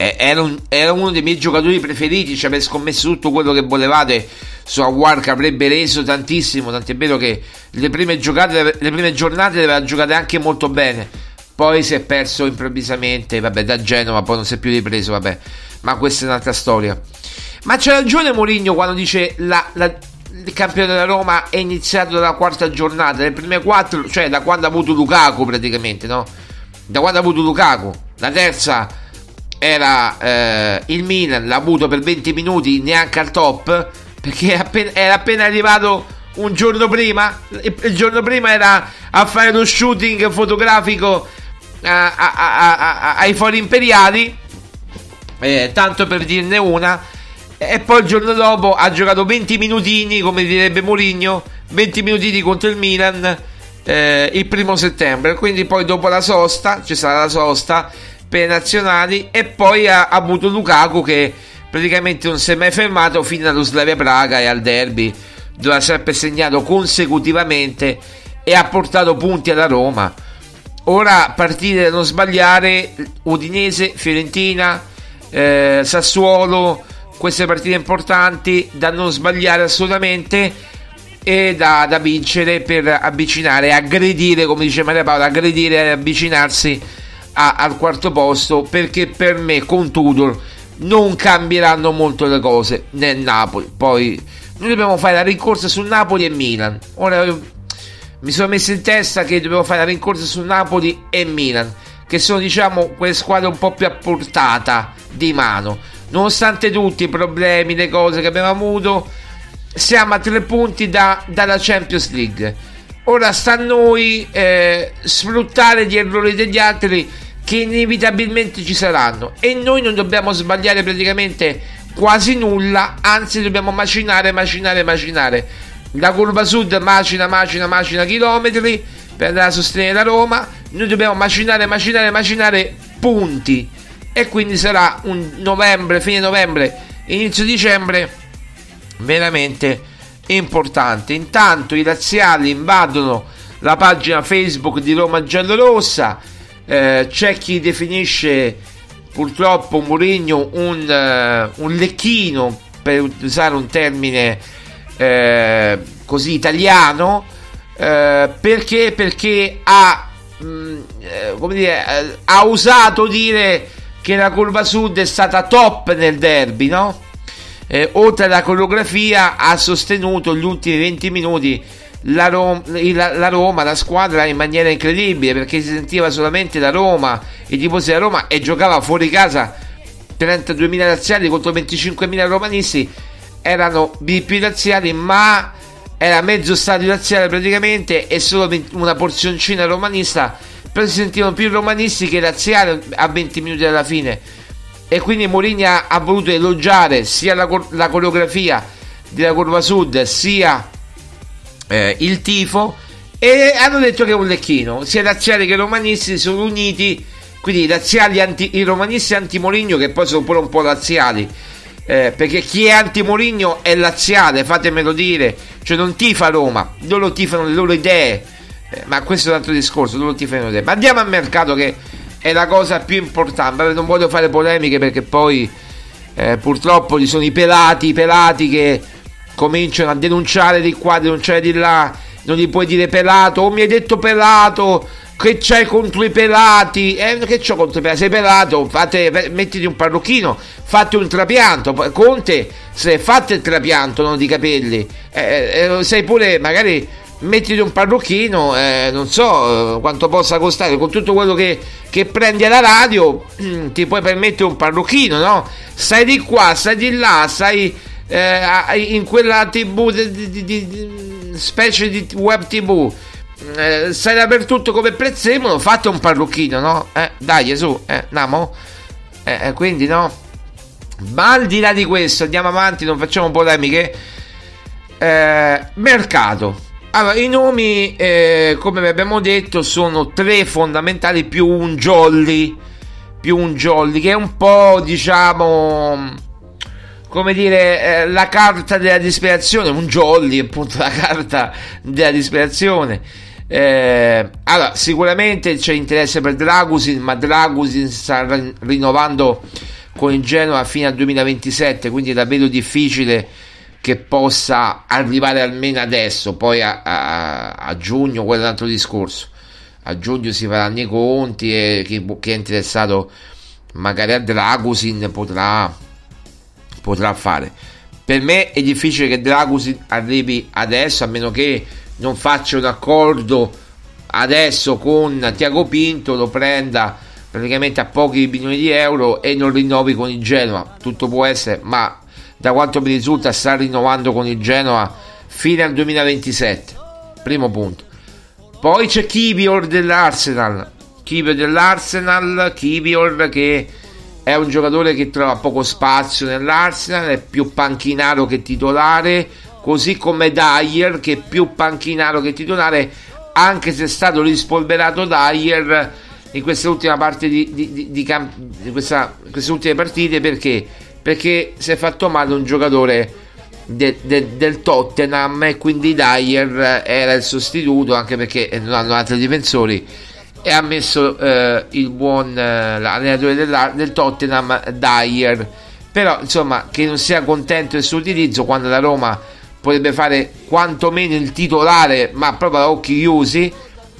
era, un, era, uno dei miei giocatori preferiti ci aveva scommesso tutto quello che volevate su Awar che avrebbe reso tantissimo, tant'è vero che le prime, giocate, le prime giornate le aveva giocate anche molto bene, poi si è perso improvvisamente, vabbè da Genova, poi non si è più ripreso, vabbè, ma questa è un'altra storia. Ma c'è ragione Mourinho quando dice la, la, il campione della Roma è iniziato dalla quarta giornata, le prime quattro, cioè da quando ha avuto Lukaku praticamente, no? Da quando ha avuto Lukaku, la terza era eh, il Milan, l'ha avuto per 20 minuti neanche al top perché appena, era appena arrivato un giorno prima. Il giorno prima era a fare lo shooting fotografico a, a, a, ai fori imperiali. eh, tanto per dirne una, e poi il giorno dopo ha giocato 20 minutini, come direbbe Mourinho, 20 minutini contro il Milan eh, il primo settembre, quindi poi dopo la sosta, ci sarà la sosta per i nazionali e poi ha, ha avuto Lukaku che praticamente non si è mai fermato fino allo Slavia Praga e al derby dove ha sempre segnato consecutivamente e ha portato punti alla Roma. Ora partite da non sbagliare Udinese, Fiorentina, eh, Sassuolo, queste partite importanti da non sbagliare assolutamente e da, da vincere per avvicinare, aggredire, come dice Maria Paola, aggredire e avvicinarsi a, al quarto posto perché per me con Tudor non cambieranno molto le cose nel Napoli. Poi noi dobbiamo fare la rincorsa su Napoli e Milan. Ora mi sono messo in testa che dobbiamo fare la rincorsa su Napoli e Milan, che sono diciamo quelle squadre un po' più a portata di mano. Nonostante tutti i problemi, le cose che abbiamo avuto, siamo a tre punti da, dalla Champions League. Ora sta a noi eh, sfruttare gli errori degli altri che inevitabilmente ci saranno e noi non dobbiamo sbagliare praticamente quasi nulla, anzi dobbiamo macinare, macinare, macinare. La curva sud macina, macina, macina chilometri per andare a sostenere la Roma, noi dobbiamo macinare, macinare, macinare punti e quindi sarà un novembre, fine novembre, inizio dicembre veramente importante. Intanto i razziali invadono la pagina Facebook di Roma Giallorossa. Eh, c'è chi definisce purtroppo Mourinho un, uh, un lecchino per usare un termine eh, così italiano eh, perché, perché ha, mh, mm, eh, dire, ha usato dire che la curva sud è stata top nel derby no? eh, oltre alla coreografia ha sostenuto gli ultimi 20 minuti la, Rom- la, Roma, la squadra in maniera incredibile perché si sentiva solamente la Roma, i tifosi della Roma e giocava fuori casa 32.000 razziali contro 25.000 romanisti erano più razziali ma era mezzo stadio razziale praticamente e solo una porzioncina romanista però si sentivano più romanisti che razziali a 20 minuti dalla fine. E quindi Mourinho ha voluto elogiare sia la, la coreografia della curva sud sia eh, il tifo e hanno detto che è un lecchino sia i razziali che romanisti sono uniti quindi i razziali anti, i romanisti anti-Moligno che poi sono pure un po' razziali eh, perché chi è anti-Moligno è laziale fatemelo dire cioè non tifa Roma loro tifano le loro idee eh, ma questo è un altro discorso loro tifano le idee ma andiamo al mercato che è la cosa più importante. Non voglio fare polemiche perché poi eh, purtroppo ci sono i pelati, i pelati che cominciano a denunciare di qua, denunciare di là. Non gli puoi dire pelato, o mi hai detto pelato, che c'hai contro i pelati? Eh, che c'ho contro i pelati? Sei pelato, fate, mettiti un parrucchino, fate un trapianto. Conte, se fate il trapianto, non di capelli, eh, eh, sei pure magari mettiti un parrucchino, eh, non so eh, quanto possa costare, con tutto quello che, che prendi alla radio, ti puoi permettere un parrucchino, no? Stai di qua, stai di là, stai eh, in quella tv, di, di, di, specie di web tv, eh, stai dappertutto come prezzemolo, fate un parrucchino, no? Eh, dai, su, eh, andiamo? Eh, eh, quindi no? Ma al di là di questo, andiamo avanti, non facciamo polemiche. Eh, mercato allora, i nomi, eh, come abbiamo detto, sono tre fondamentali più un jolly, più un jolly, che è un po', diciamo, come dire, eh, la carta della disperazione, un jolly, appunto, la carta della disperazione. Eh, allora, sicuramente c'è interesse per Dragusin, ma Dragusin sta rinnovando con il Genoa fino al 2027, quindi è davvero difficile che possa arrivare almeno adesso, poi a, a, a giugno quello è un altro discorso. A giugno si faranno i conti e chi, chi è interessato magari a Dragusin potrà, potrà fare. Per me è difficile che Dragusin arrivi adesso, a meno che non faccia un accordo adesso con Tiago Pinto, lo prenda praticamente a pochi milioni di euro e non rinnovi con il Genoa. Tutto può essere, ma da quanto mi risulta sta rinnovando con il Genoa fino al 2027 primo punto poi c'è Kivior dell'Arsenal Kivior dell'Arsenal Kivior che è un giocatore che trova poco spazio nell'Arsenal, è più panchinaro che titolare, così come Dyer che è più panchinaro che titolare, anche se è stato rispolverato Dyer in questa ultima parte di, di, di, di camp- questa, queste ultime partite perché? Perché si è fatto male un giocatore de, de, del Tottenham e quindi Dyer era il sostituto anche perché non hanno altri difensori e ha messo eh, il buon eh, allenatore del Tottenham Dyer. Però insomma che non sia contento del suo utilizzo quando la Roma potrebbe fare quantomeno il titolare ma proprio a occhi chiusi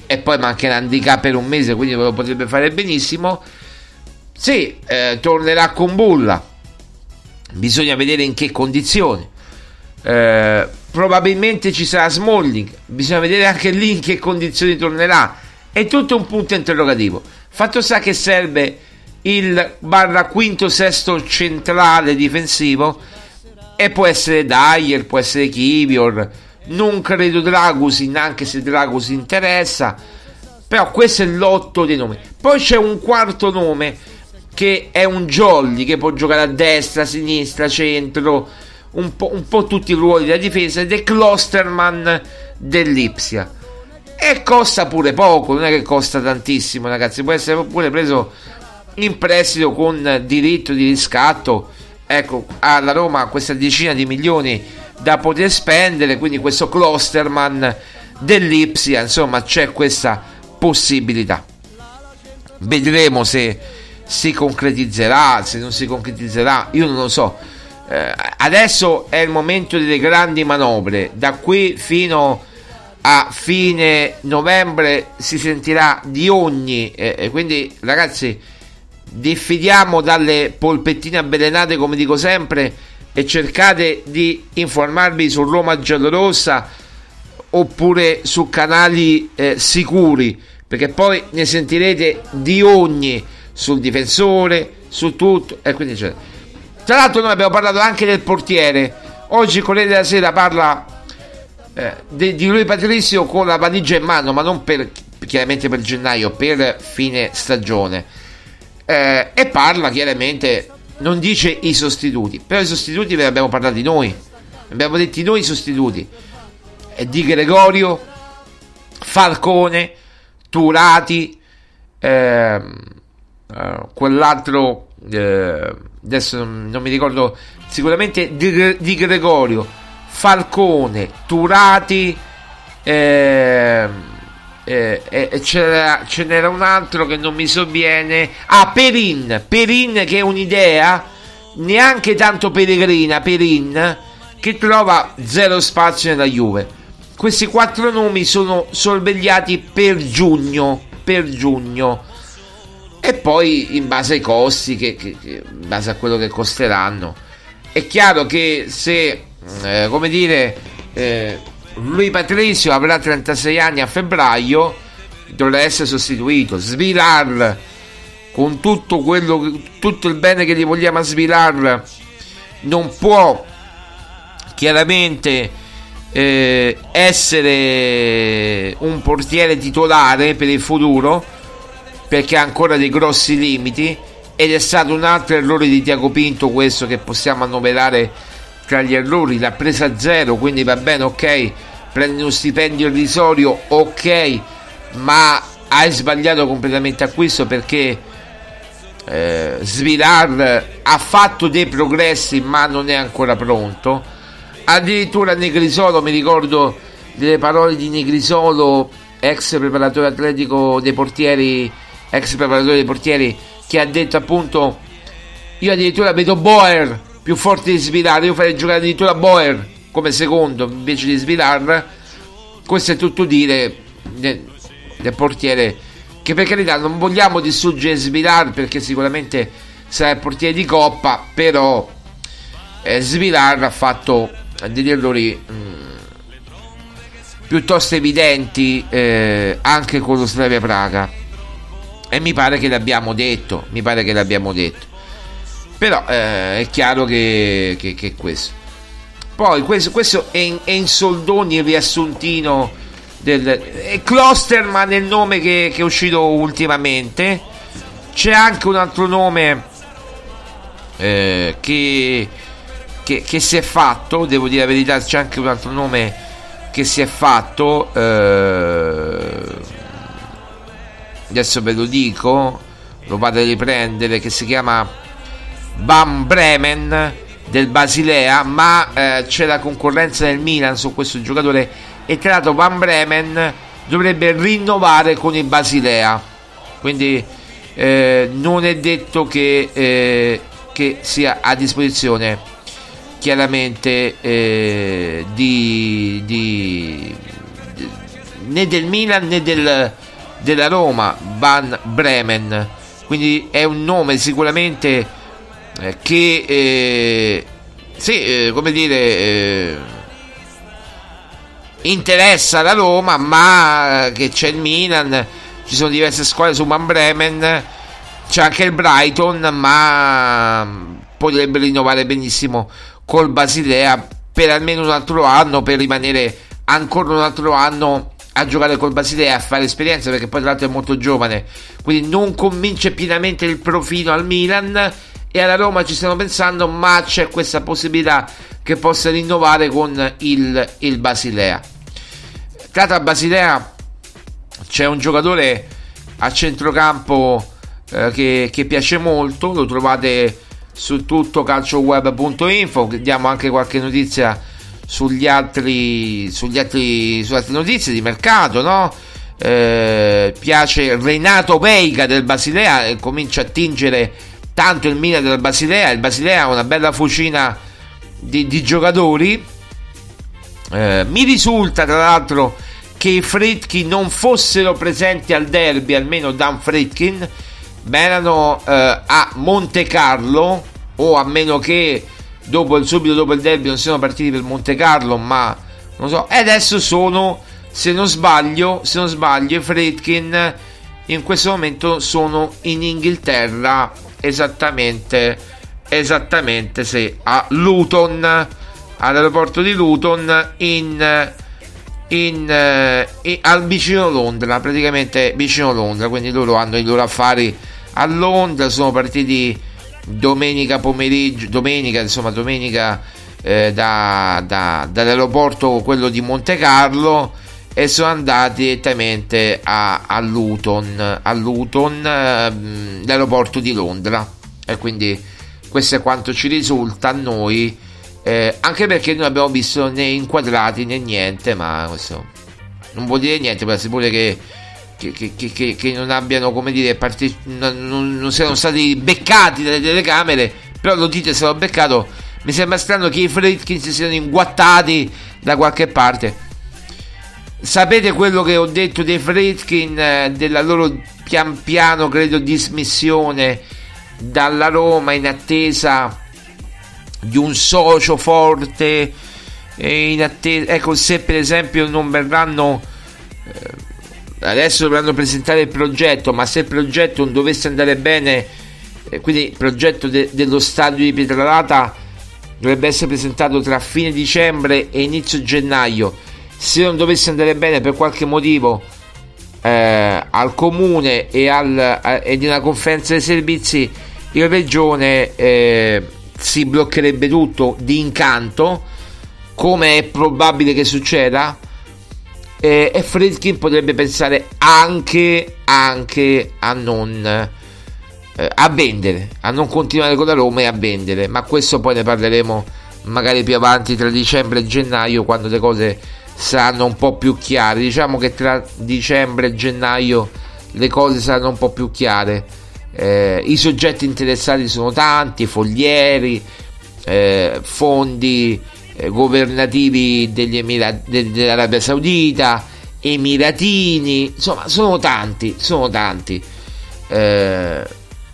e poi manca un handicap per un mese quindi lo potrebbe fare benissimo. Sì eh, tornerà con Bulla. Bisogna vedere in che condizioni. Eh, probabilmente ci sarà Smalling. Bisogna vedere anche lì in che condizioni tornerà è tutto un punto interrogativo. Fatto sta che serve il barra quinto sesto centrale difensivo e può essere Dyer, può essere Kivior, non credo Dragusin, anche se Dragusin interessa, però questo è l'otto dei nomi. Poi c'è un quarto nome che è un Jolly che può giocare a destra, a sinistra, centro, un po', un po tutti i ruoli della difesa ed è Klosterman dell'Ipsia e costa pure poco, non è che costa tantissimo, ragazzi. Può essere pure preso in prestito con diritto di riscatto. Ecco, alla Roma questa decina di milioni da poter spendere, quindi questo Klosterman dell'Ipsia, insomma, c'è questa possibilità. Vedremo se si concretizzerà, se non si concretizzerà, io non lo so. Eh, adesso è il momento delle grandi manovre, da qui fino a fine novembre si sentirà di ogni eh, quindi ragazzi diffidiamo dalle polpettine avvelenate come dico sempre e cercate di informarvi su Roma Giallorossa oppure su canali eh, sicuri perché poi ne sentirete di ogni sul difensore su tutto e quindi c'è. tra l'altro noi abbiamo parlato anche del portiere oggi Corriere della Sera parla eh, di, di lui Patrizio con la valigia in mano, ma non per, chiaramente per gennaio, per fine stagione. Eh, e parla chiaramente, non dice i sostituti, però i sostituti ve ne abbiamo parlati noi, abbiamo detti noi i sostituti. E di Gregorio, Falcone, Turati, ehm, eh, quell'altro, eh, adesso non, non, mi ricordo, sicuramente di, di Gregorio Falcone, Turati eh, eh, eh, c'era, ce n'era un altro che non mi sovviene ah Perin Perin che è un'idea neanche tanto peregrina Perin che trova zero spazio nella Juve. Questi quattro nomi sono sorvegliati per giugno per giugno. E poi in base ai costi che, che, che in base a quello che costeranno. È chiaro che se eh, come dire, eh, lui Patrizio avrà 36 anni a febbraio, dovrà essere sostituito. Svilar, con tutto, quello, tutto il bene che gli vogliamo a Svilar, non può chiaramente eh, essere un portiere titolare per il futuro perché ha ancora dei grossi limiti ed è stato un altro errore di Tiago Pinto questo che possiamo annoverare tra gli errori, l'ha presa a zero, quindi va bene, ok, prendi uno stipendio irrisorio, ok, ma hai sbagliato completamente acquisto perché eh, Svilar ha fatto dei progressi ma non è ancora pronto. Addirittura Negrisolo, mi ricordo delle parole di Negrisolo, ex preparatore atletico dei portieri, ex preparatore dei portieri, che ha detto appunto io addirittura vedo Boer più forte di Svilar. Io farei giocare addirittura Boer come secondo invece di Svilar. Questo è tutto dire del, del portiere. Che per carità non vogliamo distruggere Svilar perché sicuramente sarà il portiere di coppa. Però eh, Svilar ha fatto degli errori mh, mm, piuttosto evidenti eh, anche con lo Slavia Praga. E mi pare che l'abbiamo detto. Mi pare che l'abbiamo detto. Però eh, è chiaro che, che, che, questo. Poi questo, questo è, in, è, in, soldoni il riassuntino del... È Klosterman è il nome che, che è uscito ultimamente. C'è anche un altro nome eh, che, che, che, si è fatto, devo dire la verità, c'è anche un altro nome che si è fatto, eh, adesso ve lo dico, lo vado a riprendere, che si chiama Van Bremen del Basilea, ma eh, c'è la concorrenza del Milan su questo giocatore. E tra l'altro Van Bremen dovrebbe rinnovare con il Basilea, quindi eh, non è detto che, eh, che, sia a disposizione chiaramente eh, di, di, di, né del Milan né del, della Roma Van Bremen. Quindi è un nome sicuramente che eh, sì, eh, come dire eh, interessa la Roma ma che c'è il Milan ci sono diverse squadre su Man Bremen c'è anche il Brighton ma potrebbe rinnovare benissimo col Basilea per almeno un altro anno per rimanere ancora un altro anno a giocare col Basilea a fare esperienza perché poi tra l'altro è molto giovane. Quindi non convince pienamente il profilo al Milan e alla Roma ci stanno pensando ma c'è questa possibilità che possa rinnovare con il, il Basilea l'altro a Basilea c'è un giocatore a centrocampo eh, che, che, piace molto lo trovate su tutto calcioweb.info diamo anche qualche notizia sugli altri, sugli altri, sulle altre notizie di mercato no? Eh, piace Renato Veiga del Basilea e comincia a tingere tanto il Milan del Basilea il Basilea ha una bella fucina di, di giocatori. Eh, mi risulta tra l'altro che i Fritkin non fossero presenti al derby almeno Dan Fritkin ma erano eh, a Monte Carlo o a meno che dopo subito dopo il derby non siano partiti per Monte Carlo ma non so e adesso sono se non sbaglio, se non sbaglio, i Fredkin in questo momento sono in Inghilterra esattamente, esattamente sì, a Luton, all'aeroporto di Luton in, in, in, al vicino Londra, praticamente vicino Londra, quindi loro hanno i loro affari a Londra, sono partiti domenica pomeriggio, domenica, insomma domenica eh, da, da, dall'aeroporto quello di Monte Carlo e sono andati direttamente a, a Luton, a Luton eh, l'aeroporto di Londra. E quindi questo è quanto ci risulta a noi eh, anche perché non abbiamo visto né inquadrati né niente ma questo non vuol dire niente può essere pure che che, che, che, che, non abbiano come dire parte- non, non, siano stati beccati dalle telecamere però lo dite se l'ho beccato. Mi sembra strano che i Fredkin si siano inguattati da qualche parte Sapete quello che ho detto dei Fredkin, eh, della loro pian piano, credo, dismissione dalla Roma in attesa di un socio forte. In attesa, ecco, se per esempio non verranno. Eh, adesso dovranno presentare il progetto, ma se il progetto non dovesse andare bene, eh, quindi il progetto de- dello stadio di Pietralata dovrebbe essere presentato tra fine dicembre e inizio gennaio se non dovesse andare bene per qualche motivo eh, al comune e, al, e di una conferenza dei servizi in regione eh, si bloccherebbe tutto di incanto come è probabile che succeda. Eh, e Fredkin potrebbe pensare anche, anche a non eh, a vendere a non continuare con la Roma e a vendere. Ma questo poi ne parleremo magari più avanti tra dicembre e gennaio quando le cose saranno un po' più chiare. Diciamo che tra dicembre e gennaio le cose saranno un po' più chiare. Eh, I soggetti interessati sono tanti, foglieri, eh, fondi eh, governativi degli Emira- dell'Arabia Saudita, emiratini, insomma sono tanti, sono tanti. Eh,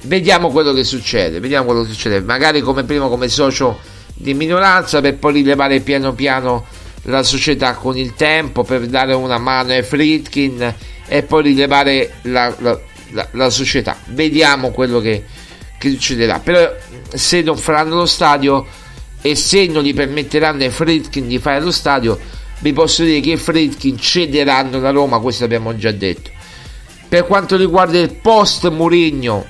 vediamo quello che succede, vediamo quello che succede, magari come prima come socio di minoranza per poi rilevare piano piano la società con il tempo per dare una mano ai Fritkin e poi rilevare la, la, la, la società. Vediamo quello che, che, succederà. Però se non faranno lo stadio e se non gli permetteranno ai Fritkin di fare lo stadio, vi posso dire che i Fritkin cederanno la Roma, questo abbiamo già detto. Per quanto riguarda il post Mourinho,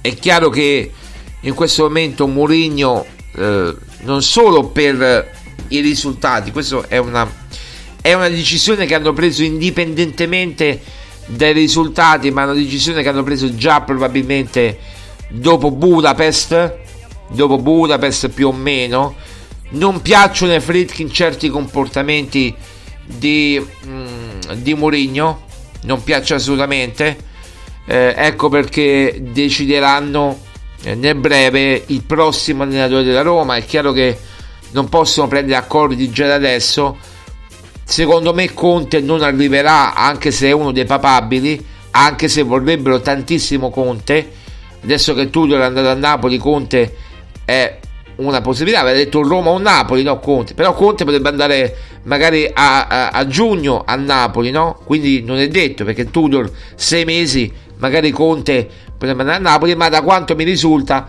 è chiaro che in questo momento Mourinho eh, non solo per i risultati, questa è una, è una decisione che hanno preso indipendentemente dai risultati, ma una decisione che hanno preso già probabilmente dopo Budapest, dopo Budapest più o meno. Non piacciono ai Fritkin certi comportamenti di, mm, di Mourinho, non piace assolutamente. Eh, ecco perché decideranno eh, nel breve il prossimo allenatore della Roma. È chiaro che non possono prendere accordi già da adesso. Secondo me Conte non arriverà, anche se è uno dei papabili, anche se vorrebbero tantissimo Conte. Adesso che Tudor è andato a Napoli, Conte è una possibilità. Aveva detto Roma o Napoli, no Conte. Però Conte potrebbe andare magari a, a, a giugno a Napoli, no? Quindi non è detto perché Tudor sei mesi, magari Conte potrebbe andare a Napoli, ma da quanto mi risulta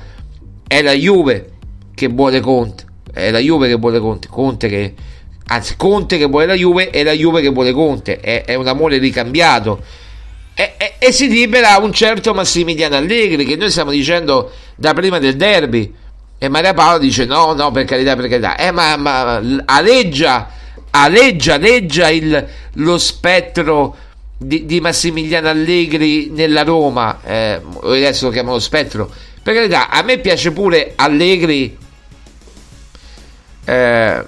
è la Juve che vuole Conte. È la Juve che vuole Conte. Conte che anzi Conte che vuole la Juve e la Juve che vuole Conte. È, è un amore ricambiato. E, e, e, si libera un certo Massimiliano Allegri che noi stiamo dicendo da prima del derby. E Maria Paola dice: No, no, per carità, per carità. Eh, ma, ma aleggia, aleggia, aleggia il, lo spettro di, di, Massimiliano Allegri nella Roma. Eh, adesso lo chiamano spettro. Per carità, a me piace pure Allegri. Eh,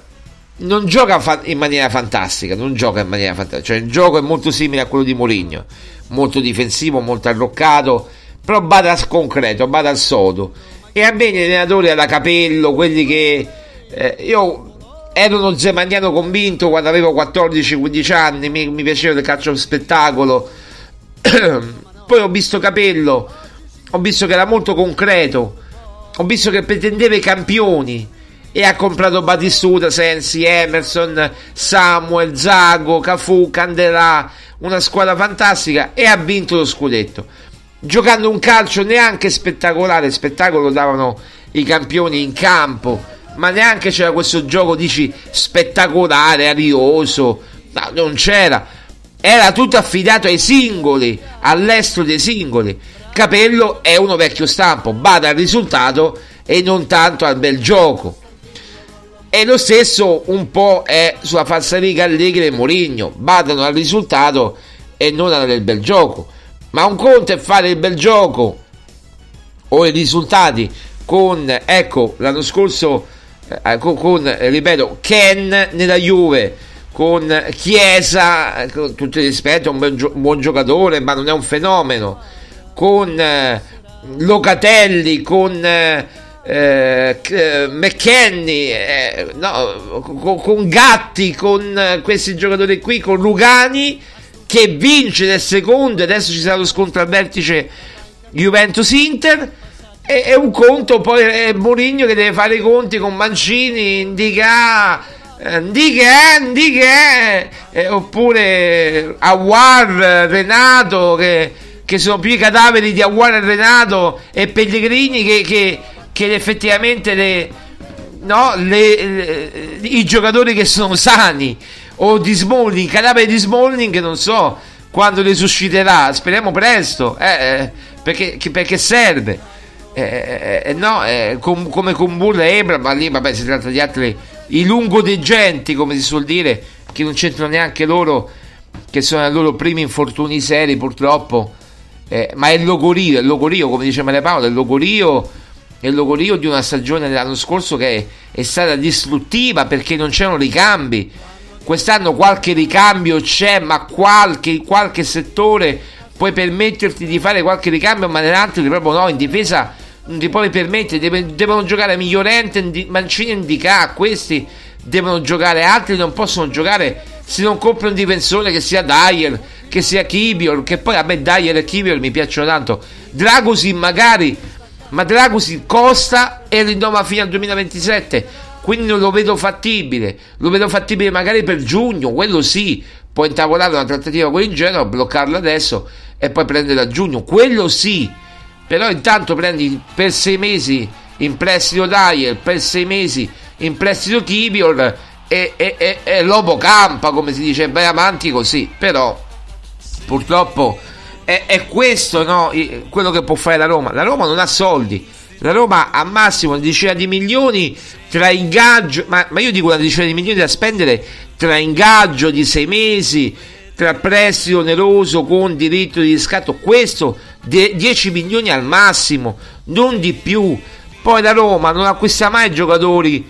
non gioca in maniera fantastica, non gioca in maniera fantastica, cioè il gioco è molto simile a quello di Mourinho, molto difensivo, molto arroccato, però bada al concreto, bada al sodo e a me gli allenatori alla capello, quelli che eh, io ero uno zemaniano convinto quando avevo 14-15 anni, mi, mi piaceva il calcio spettacolo. Poi ho visto Capello, ho visto che era molto concreto, ho visto che pretendeva i campioni e ha comprato Batistuta, Sensi, Emerson, Samuel, Zago, Cafu, Candelà, una squadra fantastica e ha vinto lo scudetto giocando un calcio neanche spettacolare, spettacolo davano i campioni in campo, ma neanche c'era questo gioco, dici, spettacolare, arioso, no, non c'era, era tutto affidato ai singoli, all'estero dei singoli. Capello è uno vecchio stampo, bada al risultato e non tanto al bel gioco. E lo stesso un po' è sulla falsariga Allegri e Mourinho, badano al risultato e non al bel gioco. Ma un conto è fare il bel gioco o i risultati con, ecco, l'anno scorso, eh, con, ripeto, Ken nella Juve, con Chiesa, con tutto il rispetto, è un, buon, un buon giocatore, ma non è un fenomeno, con eh, Locatelli, con eh, eh McKenny, eh, no, con, con, Gatti, con eh, questi giocatori qui, con Lugani che vince nel secondo, adesso ci sarà lo scontro al vertice Juventus-Inter. E, un conto poi è Mourinho che deve fare i conti con Mancini, Indica. Indica, eh, oppure Awar, Renato, che, che, sono più i cadaveri di Awar e Renato e Pellegrini che, che, che effettivamente le, no, le, le, i giocatori che sono sani o di Smalling, cadavere di Smalling non so quando risusciterà, speriamo presto, eh, eh, perché, perché, serve. Eh, eh, eh no, com, come con Burra e Ebra, ma lì vabbè si tratta di altri, i lungodegenti come si suol dire, che non c'entrano neanche loro, che sono i loro primi infortuni seri purtroppo, ma è il logorio, il logorio come dice Maria Paola, il logorio il logorio di una stagione dell'anno scorso che è, stata distruttiva perché non c'erano ricambi. Quest'anno qualche ricambio c'è, ma qualche, qualche settore puoi permetterti di fare qualche ricambio, ma nell'altro proprio no, in difesa non ti puoi permettere, deve, devono giocare Migliorente, Mancini Indica, questi devono giocare, altri non possono giocare se non compri un difensore che sia Dyer, che sia Kibior, che poi a me Dyer e Kibior mi piacciono tanto, Dragosi magari, ma Dragosi costa e rinnova fino al 2027 quindi non lo vedo fattibile. Lo vedo fattibile magari per giugno, quello sì. Puoi intavolare una trattativa con il Genoa, bloccarla adesso e poi prendere a giugno, quello sì. Però intanto prendi per sei mesi in prestito Dyer, per sei mesi in prestito Kibior e, e, e, e Lobo campa, come si dice, vai avanti così. Però purtroppo è, è questo no, quello che può fare la Roma. La Roma non ha soldi La Roma ha massimo una decina di milioni tra ingaggio, ma, ma io dico una decina di milioni da spendere tra ingaggio di sei mesi, tra prestito oneroso con diritto di riscatto, questo 10 milioni al massimo, non di più. Poi la Roma non acquista mai giocatori,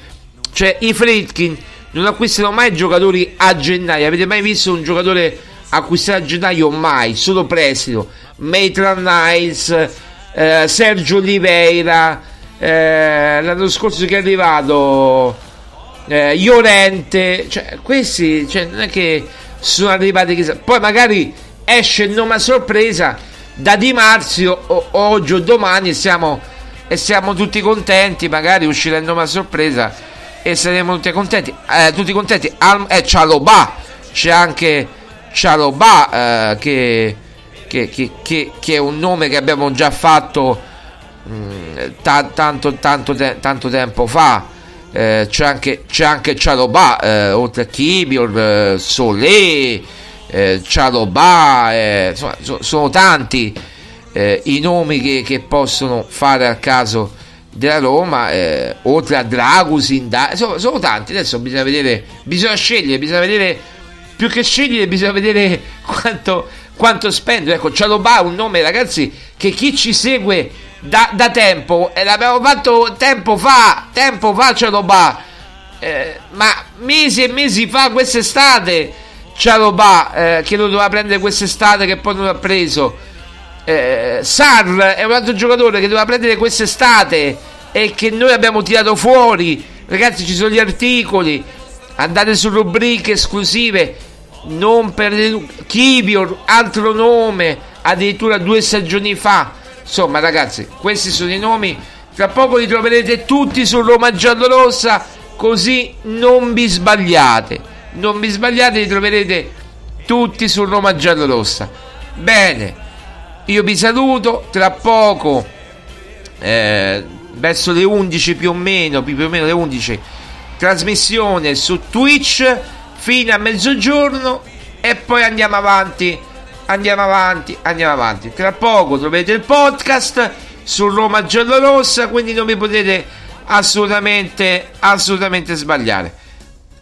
cioè i Fritkin non acquistano mai giocatori a gennaio. Avete mai visto un giocatore acquistato a gennaio? Mai, solo prestito. Maitland Niles, eh, Sergio Oliveira, eh, l'anno scorso che è arrivato, eh, Iorente, cioè questi cioè, non è che sono arrivati chissà. Poi magari esce il nome a sorpresa da Di Marzio o, oggi o domani e siamo, e siamo tutti contenti, magari uscirà il nome a sorpresa e saremo tutti contenti. Eh, tutti contenti. Al, eh, Cialobà, c'è anche Cialobà eh, che, che, che, che, è un nome che abbiamo già fatto mh, mm, t- tanto, tanto, te- tanto tempo fa. Eh, c'è anche, c'è anche Cialobà, eh, oltre a Kibior, eh, Solé, eh, Cialobà, eh, insomma, so, sono tanti eh, i nomi che, che possono fare al caso della Roma, eh, oltre a Dragusin, da, sono, sono, tanti. Adesso bisogna vedere, bisogna scegliere, bisogna vedere più che scegliere, bisogna vedere quanto, quanto spendo. Ecco, Cialobà è un nome, ragazzi, che chi ci segue da, da tempo, e l'abbiamo fatto tempo fa, tempo fa Cialobà, eh, ma mesi e mesi fa, quest'estate, Cialobà, eh, che lo doveva prendere quest'estate, che poi non l'ha preso eh, Sar è un altro giocatore che doveva prendere quest'estate e che noi abbiamo tirato fuori. Ragazzi, ci sono gli articoli. Andate su rubriche esclusive. Non perdete Kivior, altro nome, addirittura due stagioni fa. Insomma, ragazzi, questi sono i nomi. Tra poco li troverete tutti su Roma Giallorossa. Così non vi sbagliate. Non vi sbagliate, li troverete tutti su Roma Giallorossa. Bene. Io vi saluto, tra poco, eh, verso le 11 più o meno, più o meno le 11, trasmissione su Twitch fino a mezzogiorno e poi andiamo avanti, andiamo avanti, andiamo avanti. Tra poco troverete il podcast su Roma Giallorossa, quindi non vi potete assolutamente, assolutamente sbagliare.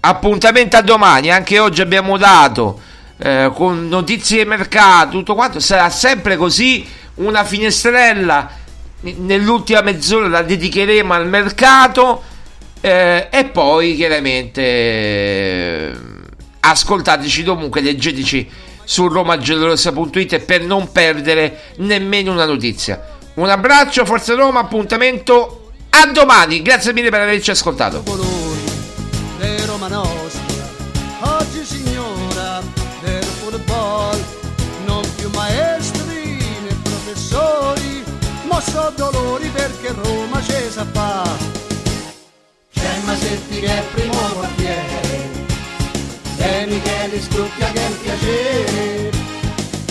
Appuntamento a domani, anche oggi abbiamo dato eh, con notizie di mercato, tutto quanto, sarà sempre così una finestrella nell'ultima mezz'ora la dedicheremo al mercato eh, e poi chiaramente eh, ascoltateci comunque, leggeteci su romagelorossa.it per non perdere nemmeno una notizia. Un abbraccio, Forza Roma, appuntamento a domani. Grazie mille per averci ascoltato. So dolori perché Roma c'è sa fa. C'è Masetti che è primo quartiere, e Michele Scrucchia che è un piacere.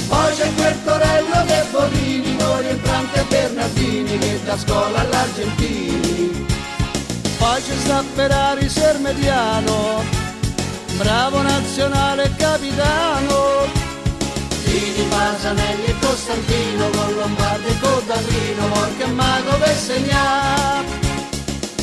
Poi c'è quel Torello che Bonini, con rientrante Bernardini che da scuola all'Argentini. Poi c'è sta Ferrari Sermediano bravo nazionale capitano. Fini, Pasanelli e Costantino, con Lombardi e Codallino, Morca e Mago per segnare.